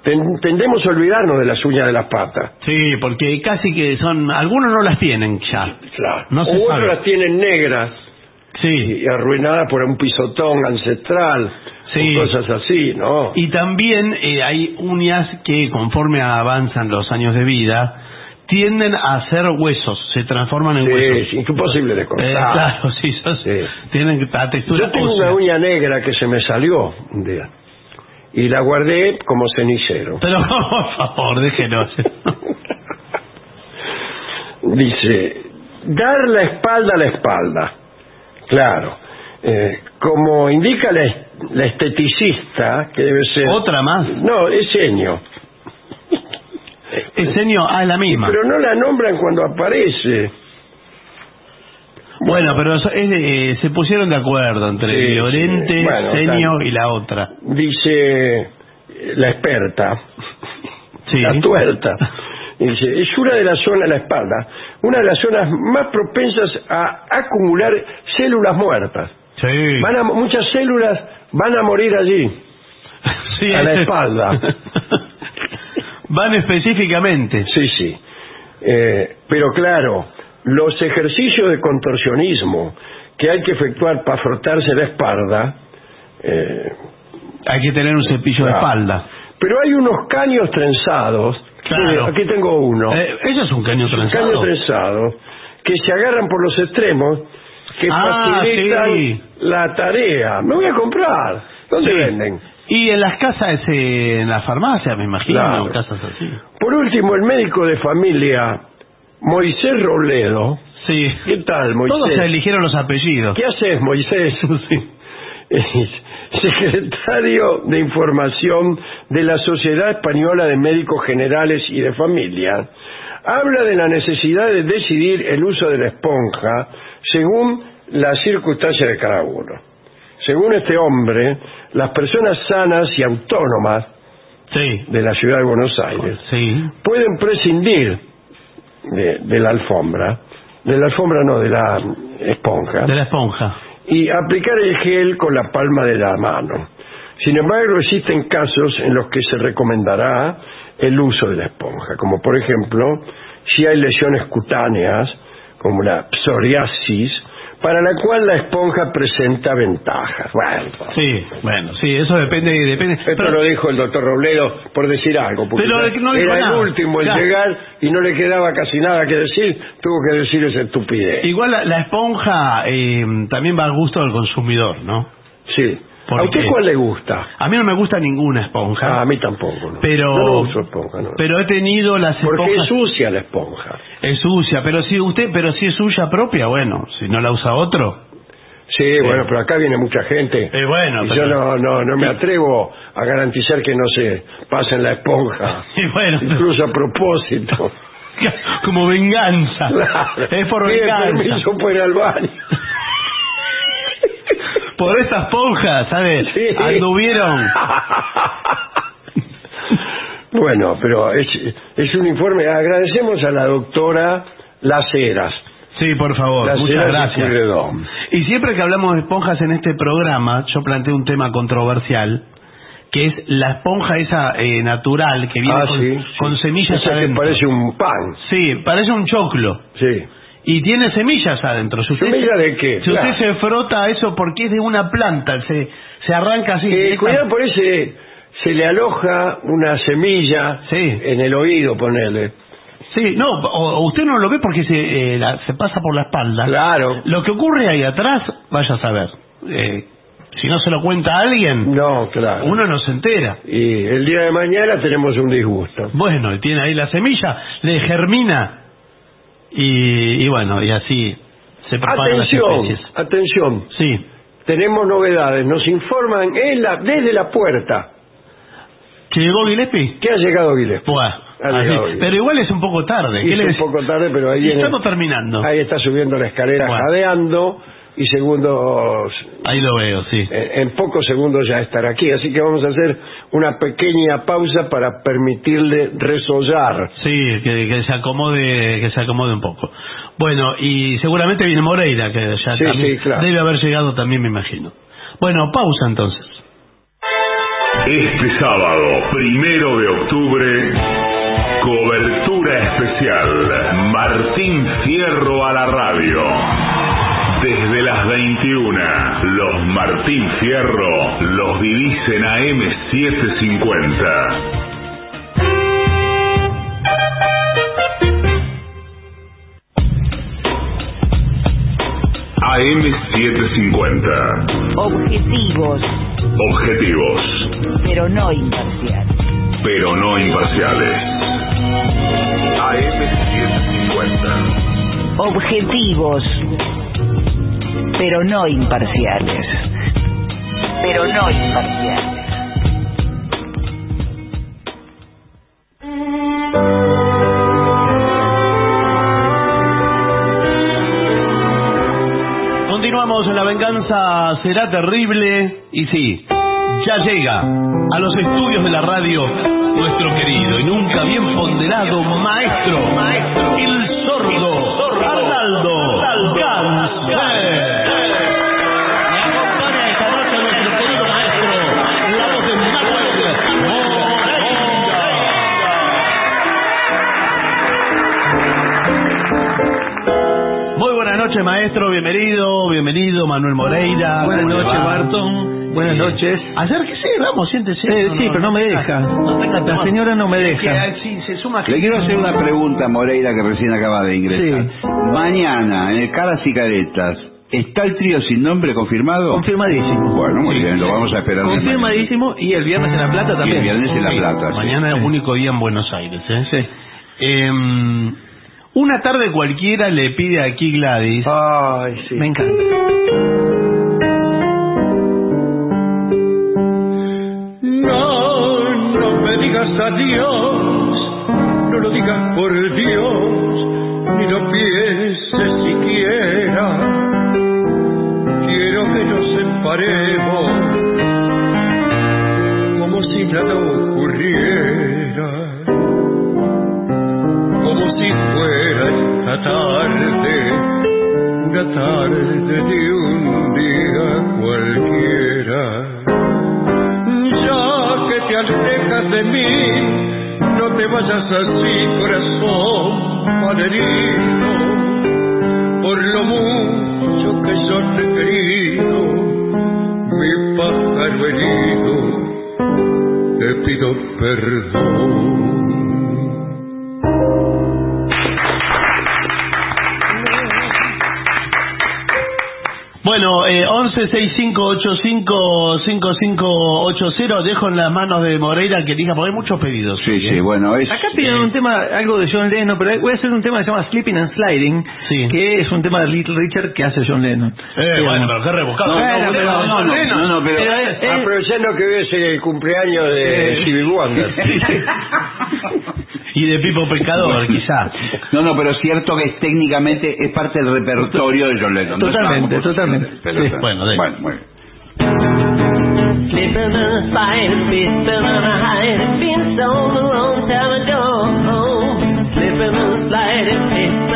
Ten- tendemos a olvidarnos de las uñas de las patas. Sí, porque casi que son. Algunos no las tienen ya. Claro. No se o otros las tienen negras Sí. y arruinadas por un pisotón ancestral. Sí. cosas así, ¿no? Y también eh, hay uñas que conforme avanzan los años de vida tienden a ser huesos, se transforman en Sí, huesos. es imposible de cortar. Eh, claro, sí, sos- Sí. tienen la textura Yo tengo ósea. una uña negra que se me salió un día y la guardé como cenicero. Pero por favor, déjenos. Dice, dar la espalda a la espalda. Claro. Eh, como indica la, es- la esteticista, que debe ser... Otra más. No, es seño. El señor, ah, es la misma. Pero no la nombran cuando aparece. Bueno, pero es eh, se pusieron de acuerdo entre Sí, Llorente. Bueno, y la otra. Dice eh, la experta, Sí. la tuerta. Dice, es una de las zonas la espalda, una de las zonas más propensas a acumular células muertas. Sí. Van a- muchas células van a morir allí, Sí, a la espalda. Van específicamente. Sí, sí. Eh, pero claro, los ejercicios de contorsionismo que hay que efectuar para frotarse la espalda, eh, Hay que tener un cepillo de espalda. pero hay unos caños trenzados, Claro. Aquí tengo uno, Eh, eso es un caño un caño trenzado, que se agarran por los extremos, que Ah, facilitan sí. la tarea. Me voy a comprar. ¿Dónde Sí. venden? Y en las casas, eh, en las farmacias, me imagino, Claro. casas así. Por último, el médico de familia, Moisés Robledo. Sí. ¿Qué tal, Moisés? Todos se eligieron los apellidos. ¿Qué haces, Moisés? Es secretario de Información de la Sociedad Española de Médicos Generales y de Familia. Habla de la necesidad de decidir el uso de la esponja según las circunstancias de cada uno. Según este hombre, las personas sanas y autónomas Sí. de la ciudad de Buenos Aires Sí. pueden prescindir de, de la alfombra, de la alfombra no, de la esponja, De la esponja. y aplicar el gel con la palma de la mano. Sin embargo, existen casos en los que se recomendará el uso de la esponja, como por ejemplo si hay lesiones cutáneas, como la psoriasis, para la cual la esponja presenta ventajas. Bueno, Sí, bueno, sí, eso depende, depende. esto Pero- lo dijo el doctor Robledo por decir algo, porque Pero no era el nada. último en Claro. llegar y no le quedaba casi nada que decir, tuvo que decir esa estupidez. Igual la, la esponja eh, también va al gusto del consumidor, ¿no? Sí. ¿Por ¿A usted cuál le gusta? A mí no me gusta ninguna esponja. Ah, a mí tampoco. No. Pero- Yo no uso esponja, no. Pero he tenido las Porque es esponjas... sucia la esponja. Es sucia, pero si usted, pero si es suya propia, bueno, si no la usa otro. Sí, bueno, pero acá viene mucha gente. Eh, bueno, y pero- yo no, no, no me atrevo a garantizar que no se pasen la esponja. Y bueno, Incluso a propósito. como venganza. Claro. Es por venganza. permiso ir al baño. Por esta esponja, ¿sabes? Sí. Anduvieron. Bueno, pero es, es un informe. Agradecemos a la doctora Las Heras. Sí, por favor, Las muchas Heras gracias. Y siempre que hablamos de esponjas en este programa, yo planteo un tema controversial, que es la esponja esa eh, natural que viene Ah, con, sí, semillas Esa que adentro. parece un pan. Sí, parece un choclo. Sí. Y tiene semillas adentro. Si usted, ¿Semilla de qué? Si Claro. usted se frota eso porque es de una planta, se, se arranca así. Eh, cuidado por ese, se le aloja una semilla Sí. en el oído, ponele. Sí, no, o, o usted no lo ve porque se, eh, la- se pasa por la espalda. Claro. Lo que ocurre ahí atrás, vaya a saber. Eh, si no se lo cuenta a alguien, No, claro. uno no se entera. Y el día de mañana tenemos un disgusto. Bueno, y tiene ahí la semilla, le germina y, y bueno, y así se propagan las Atención, especies. atención. Sí. Tenemos novedades. Nos informan en la, desde la puerta ¿Que llegó Gillespie? que ha llegado Gillespie. Buah, así. pero igual es un poco tarde. Y ¿Qué es un poco tarde, pero ahí Y viene- estamos terminando. Ahí está subiendo la escalera Bueno. jadeando y segundos Ahí lo veo, sí. en, en pocos segundos ya estará aquí. Así que vamos a hacer una pequeña pausa para permitirle resollar. Sí, que, que se acomode, que se acomode un poco. Bueno, y seguramente viene Moreira, que ya Sí, también sí, claro. debe haber llegado también, me imagino. Bueno, pausa entonces. Este sábado, primero de octubre, cobertura especial. Martín Fierro a la radio. Desde las 21, los Martín Fierro los vivís en AM750. AM750. Objetivos, Objetivos, pero no imparciales. pero no imparciales. AM750. Objetivos, pero no imparciales. Pero no imparciales. Continuamos, la venganza será terrible y sí, ya llega a los estudios de la radio nuestro querido y nunca bien ponderado maestro, maestro, el sordo, Arnaldo Ganser. Noches, maestro. Bienvenido, bienvenido, Manuel Moreira. Buenas ¿Cómo le noches? Barton. Buenas Eh, noches. Acérquese, vamos, siéntese. Eh, sí, pero no me deja. No tenga La señora no me que, deja. ah, sí, se suma Le quiero hacer una pregunta a Moreira que recién acaba de ingresar. Mañana, en el Caras y Caretas, ¿está el trío sin nombre confirmado? Confirmadísimo. Bueno, muy bien, lo vamos a esperar. Confirmadísimo y el viernes en La Plata Y el también. viernes en La Plata. sí. Mañana es el único día en Buenos Aires, ¿eh? Em, una tarde cualquiera le pide aquí Gladys. Ay, sí. Me encanta. No, no me digas adiós, no lo digas por Dios, ni lo pienses siquiera. Quiero que nos separemos como si nada ocurriera, tarde, una tarde de un día cualquiera. Ya que te alejas de mí, no te vayas así, corazón malherido, por lo mucho que yo te he querido, mi pájaro herido, te pido perdón. 1165855580 dejo en las manos de Moreira que diga, porque hay muchos pedidos. Sí, sí, bueno, es... Acá piden un tema, algo de John Lennon, pero voy a hacer un tema que se llama Sleeping and Sliding, que es un tema de Little Richard que hace John Lennon. Eh, bueno, pero qué rebuscado. No, Bueno, no, pero- no, no, no, no, no, pero- Aprovechando que hoy es el cumpleaños de Eh. Stevie Wonder. y de Pipo Pescador, quizá. No, no, pero es cierto que es, técnicamente es parte del repertorio de John Lennon. No Totalmente, estamos, totalmente. pero- Sí. bueno, de- bueno, muy bien. Slipping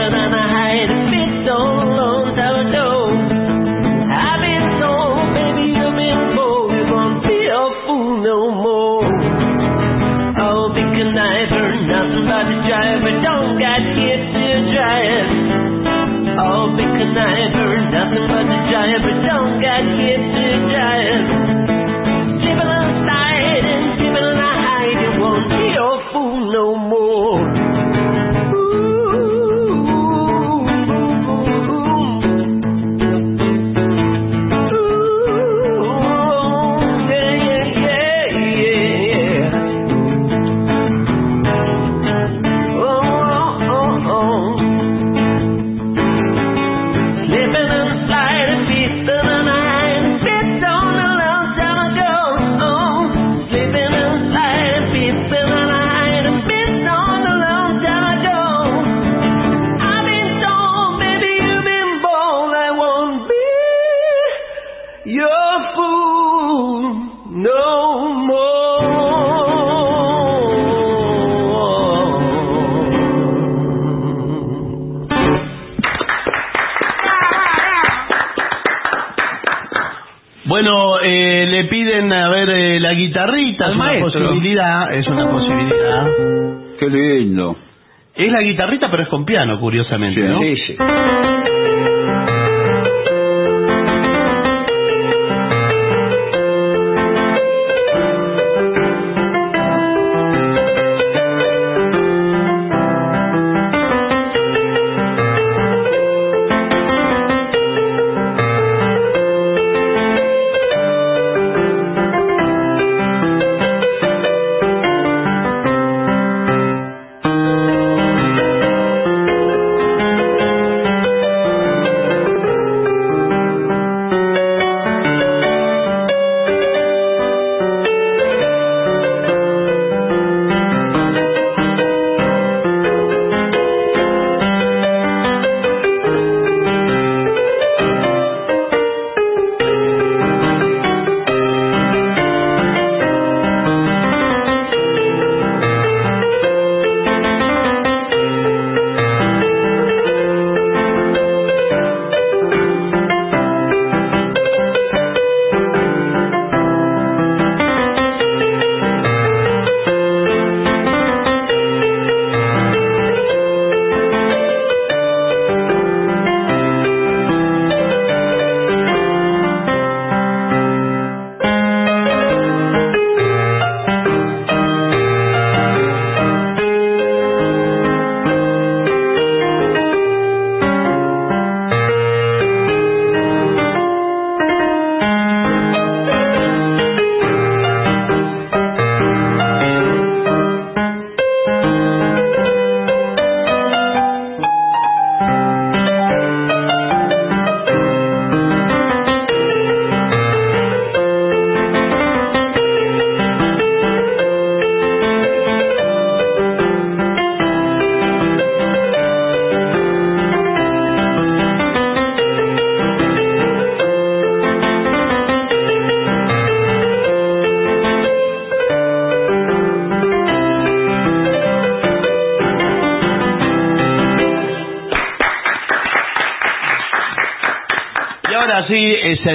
kiss posibilidad, es una posibilidad. Qué lindo. Es la guitarrita, pero es con piano, curiosamente, ¿no? Sí, sí.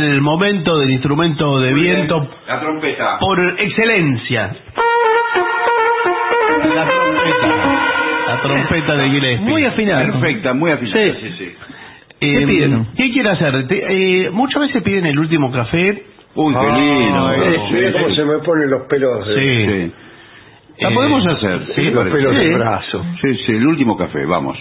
El momento del instrumento de viento La trompeta. por excelencia. La trompeta. La trompeta de Gillespie. Muy afinado. Perfecta, muy afinada. Sí, sí. Eh, ¿Qué piden? ¿Qué quiere hacer? Te- eh, muchas veces piden el último café. Uy, qué lindo. Sí, sí, sí. se me ponen los pelos. Sí. La Eh, podemos hacer. sí, ¿te los pelos del Sí. brazo. Sí, sí, el último café, vamos.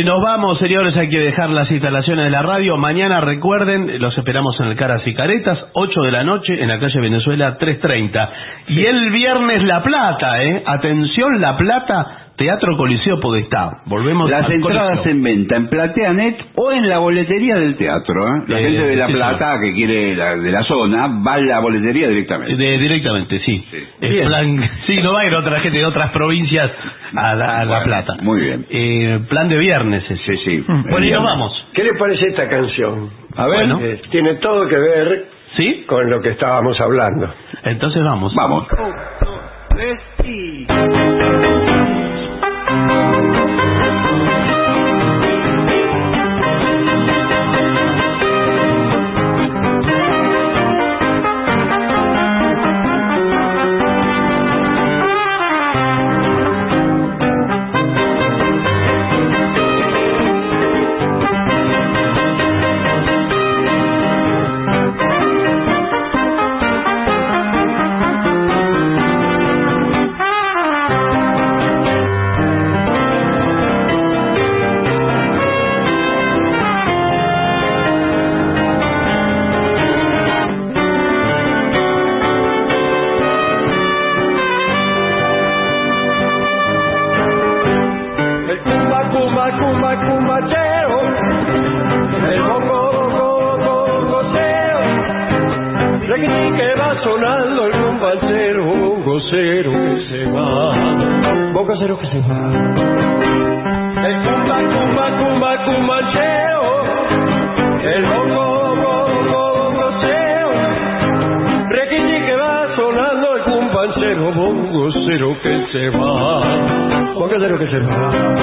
Eh, nos vamos, señores. Hay que dejar las instalaciones de la radio. Mañana, recuerden, los esperamos en el Caras y Caretas, 8 de la noche, en la calle Venezuela 330. Y el viernes La Plata, ¿eh? Atención, La Plata, Teatro Coliseo Podestá. Volvemos Las al entradas Coliseo. en venta en Plateanet o en la boletería del teatro. ¿eh? La Eh, gente de La sí, Plata que quiere la- de la zona va a la boletería directamente. De- directamente, sí. Plan, sí, no va a ir otra gente de otras provincias a La, a La Bueno, Plata. Muy bien. Eh, plan de viernes ese. Sí, sí. Bueno, y nos vamos. ¿Qué le parece esta canción? A ver. Bueno. Eh, tiene todo que ver ¿Sí? con lo que estábamos hablando. Entonces vamos. Vamos. Cumbachero, bongocero que se va. Bongocero que se va.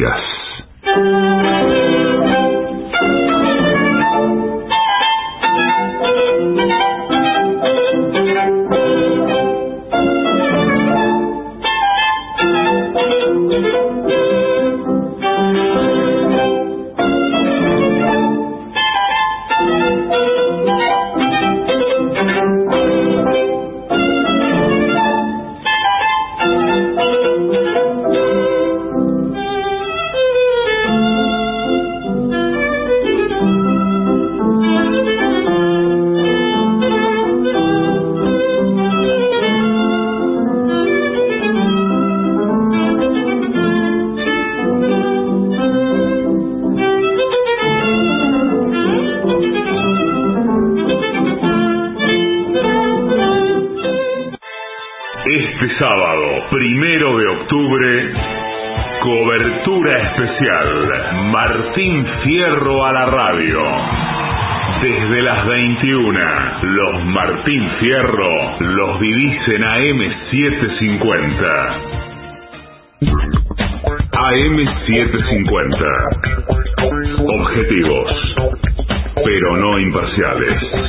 Gracias. Fierro a la radio. Desde las 21, los Martín Fierro los vivís en AM750. AM750. Objetivos, pero no imparciales.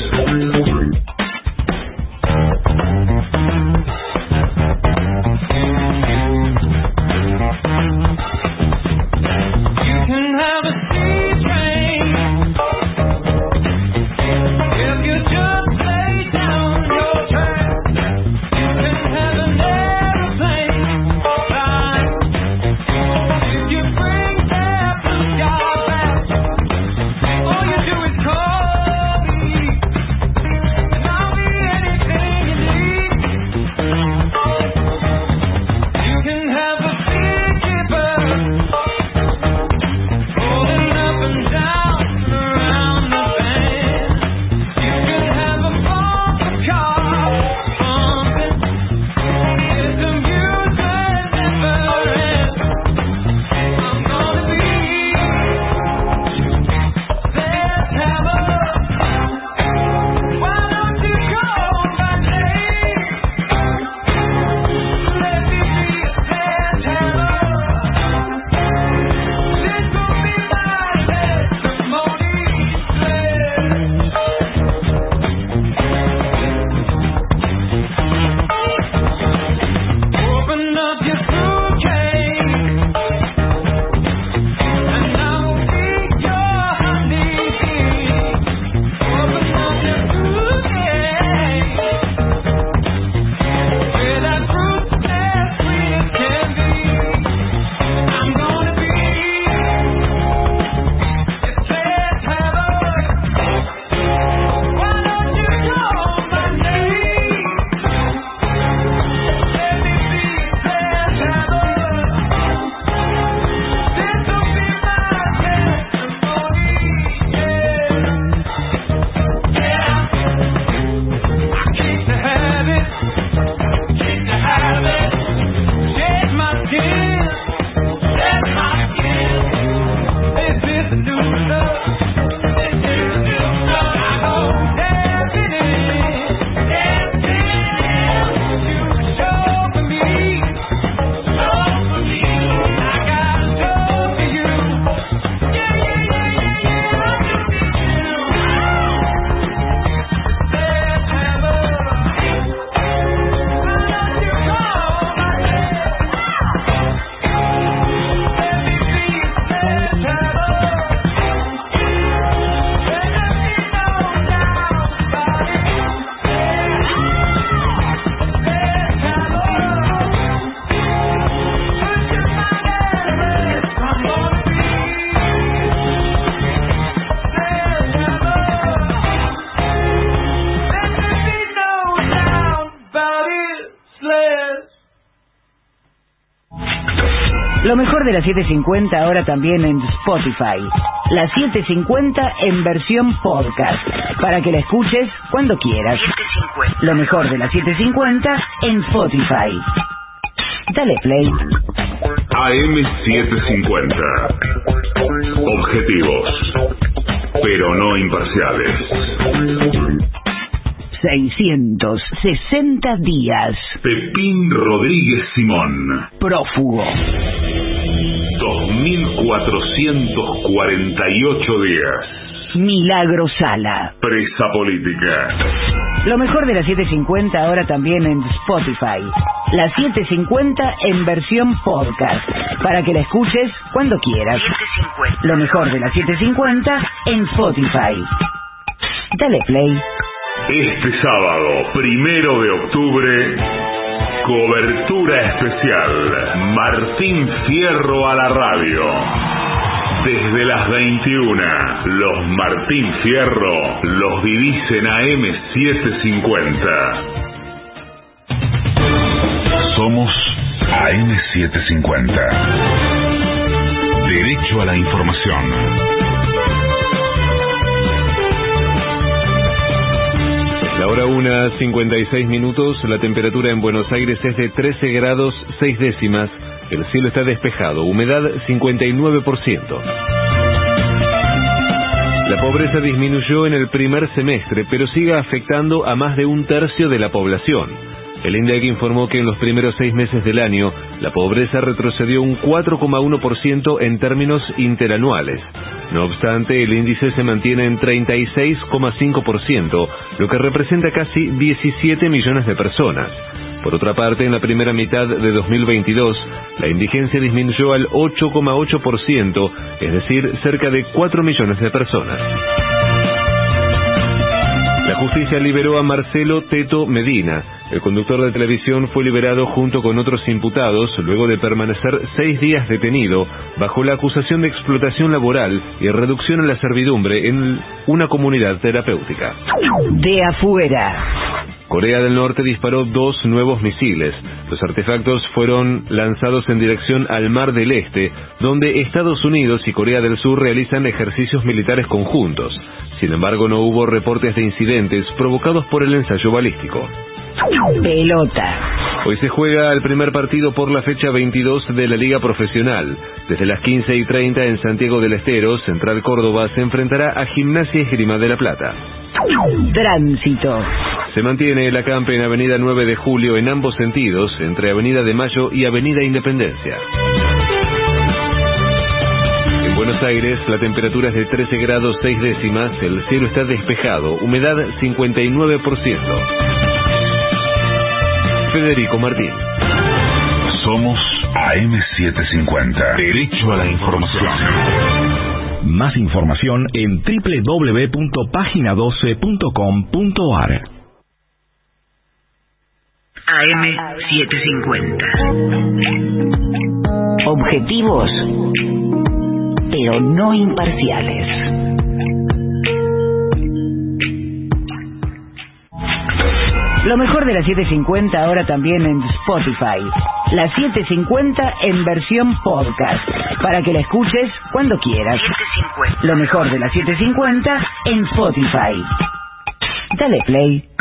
De la 750 ahora también en Spotify. La 750 en versión podcast, para que la escuches cuando quieras. Lo mejor de la 750 en Spotify. Dale play. AM750. Objetivos, pero no imparciales. 660 días. Pepín Rodríguez Simón. Prófugo. 2448 días. Milagro Sala. Presa política. Lo mejor de la 750 ahora también en Spotify. La 750 en versión podcast, para que la escuches cuando quieras. Lo mejor de la 750 en Spotify. Dale play. Este sábado, primero de octubre, cobertura especial. Martín Fierro a la radio. Desde las 21, los Martín Fierro los vivís en AM750. Somos AM750. Derecho a la información. La hora una, 56 minutos, la temperatura en Buenos Aires es de 13 grados 6 décimas, el cielo está despejado, humedad 59%. La pobreza disminuyó en el primer semestre, pero sigue afectando a más de un tercio de la población. El INDEC informó que en los primeros seis meses del año, la pobreza retrocedió un 4,1% en términos interanuales. No obstante, el índice se mantiene en 36,5%, lo que representa casi 17 millones de personas. Por otra parte, en la primera mitad de 2022, la indigencia disminuyó al 8,8%, es decir, cerca de 4 millones de personas. La justicia liberó a Marcelo Teto Medina. El conductor de televisión fue liberado junto con otros imputados luego de permanecer seis días detenido bajo la acusación de explotación laboral y reducción a la servidumbre en una comunidad terapéutica. De afuera. Corea del Norte disparó dos nuevos misiles. Los artefactos fueron lanzados en dirección al Mar del Este, donde Estados Unidos y Corea del Sur realizan ejercicios militares conjuntos. Sin embargo, no hubo reportes de incidentes provocados por el ensayo balístico. Pelota. Hoy se juega el primer partido por la fecha 22 de la Liga Profesional. Desde las 15 y 30 en Santiago del Estero, Central Córdoba se enfrentará a Gimnasia Esgrima de la Plata. Tránsito. Se mantiene el acampe en Avenida 9 de Julio en ambos sentidos, entre Avenida de Mayo y Avenida Independencia. En Buenos Aires, la temperatura es de 13 grados 6 décimas, el cielo está despejado, humedad 59%. Federico Martín. Somos AM750. Derecho a la información. Más información en www.pagina12.com.ar. AM750. Objetivos, pero no imparciales. Lo mejor de la 750 ahora también en Spotify. La 750 en versión podcast, para que la escuches cuando quieras. Lo mejor de la 750 en Spotify. Dale play.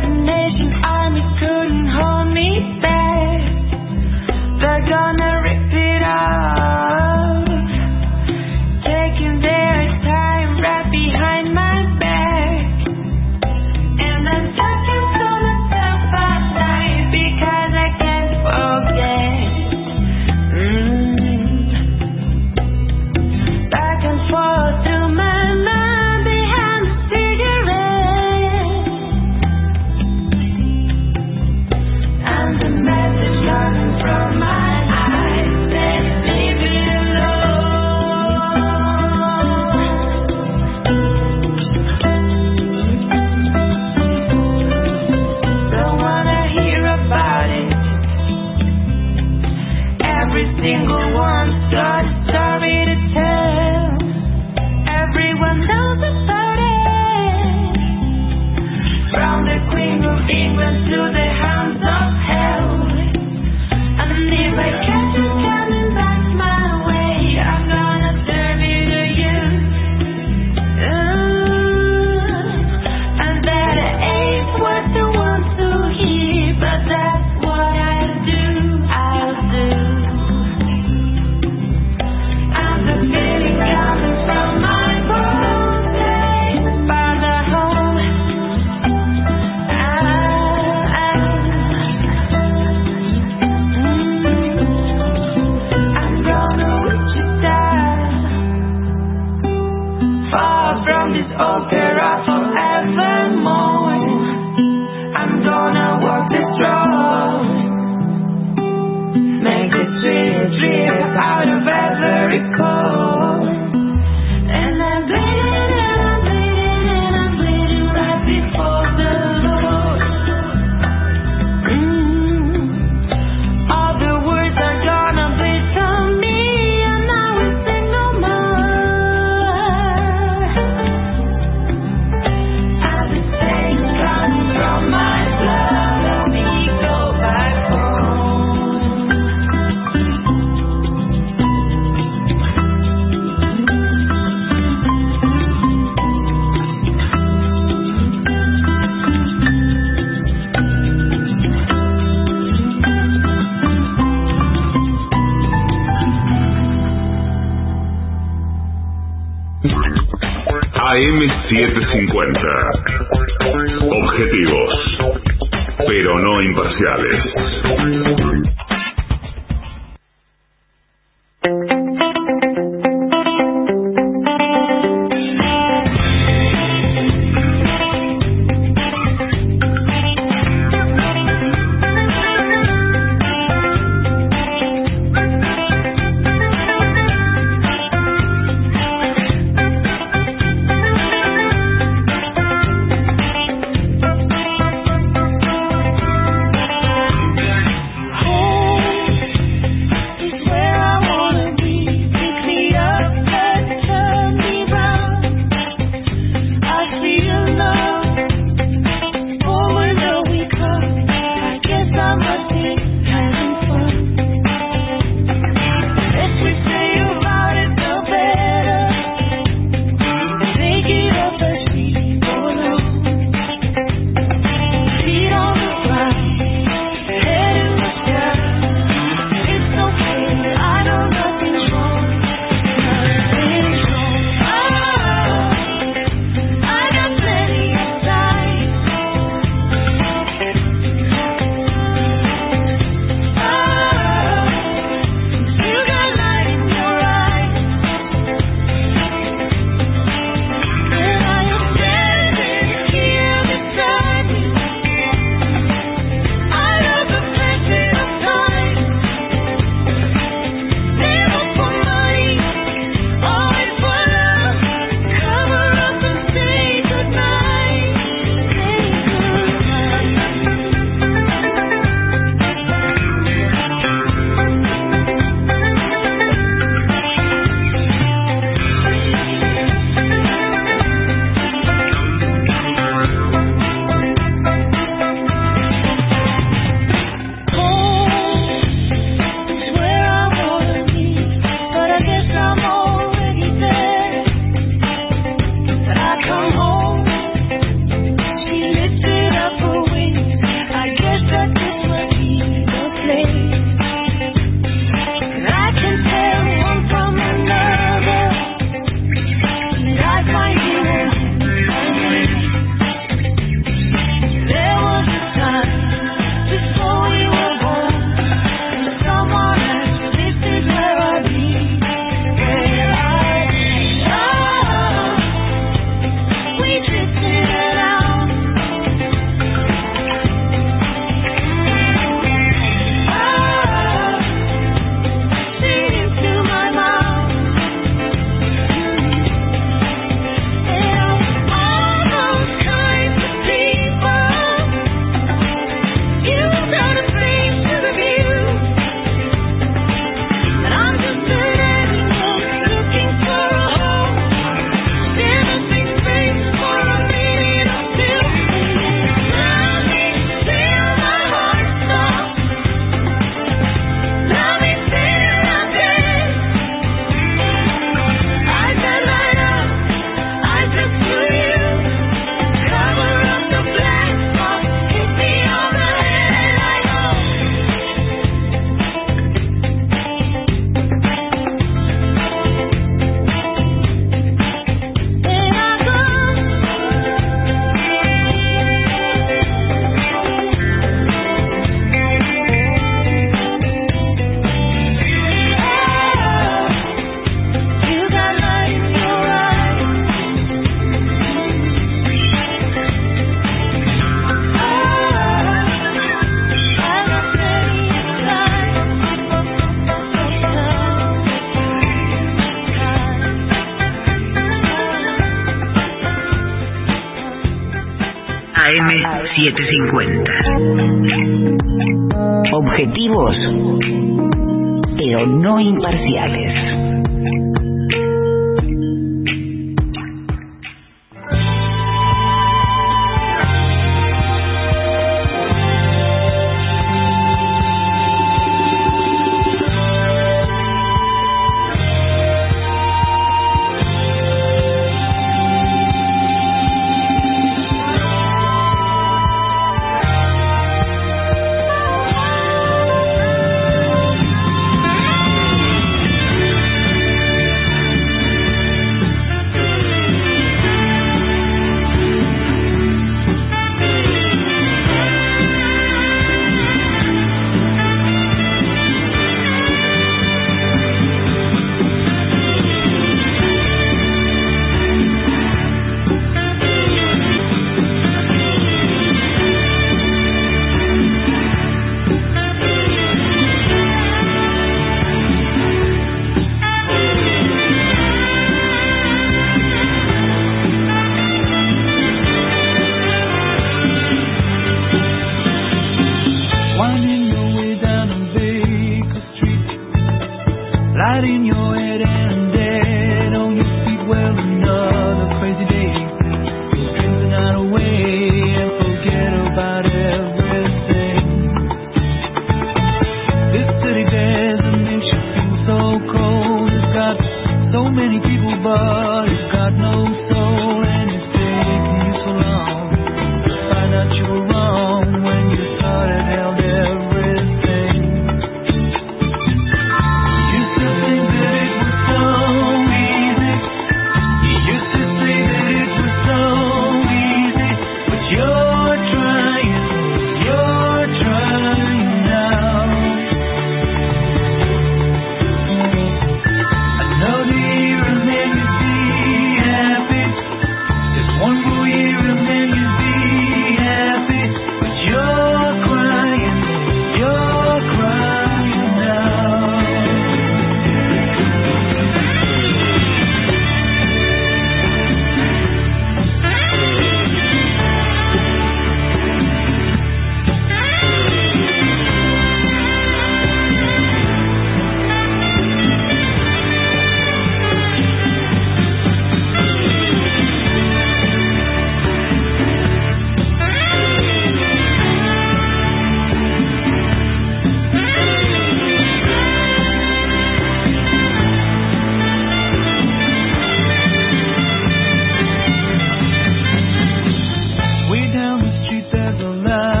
now.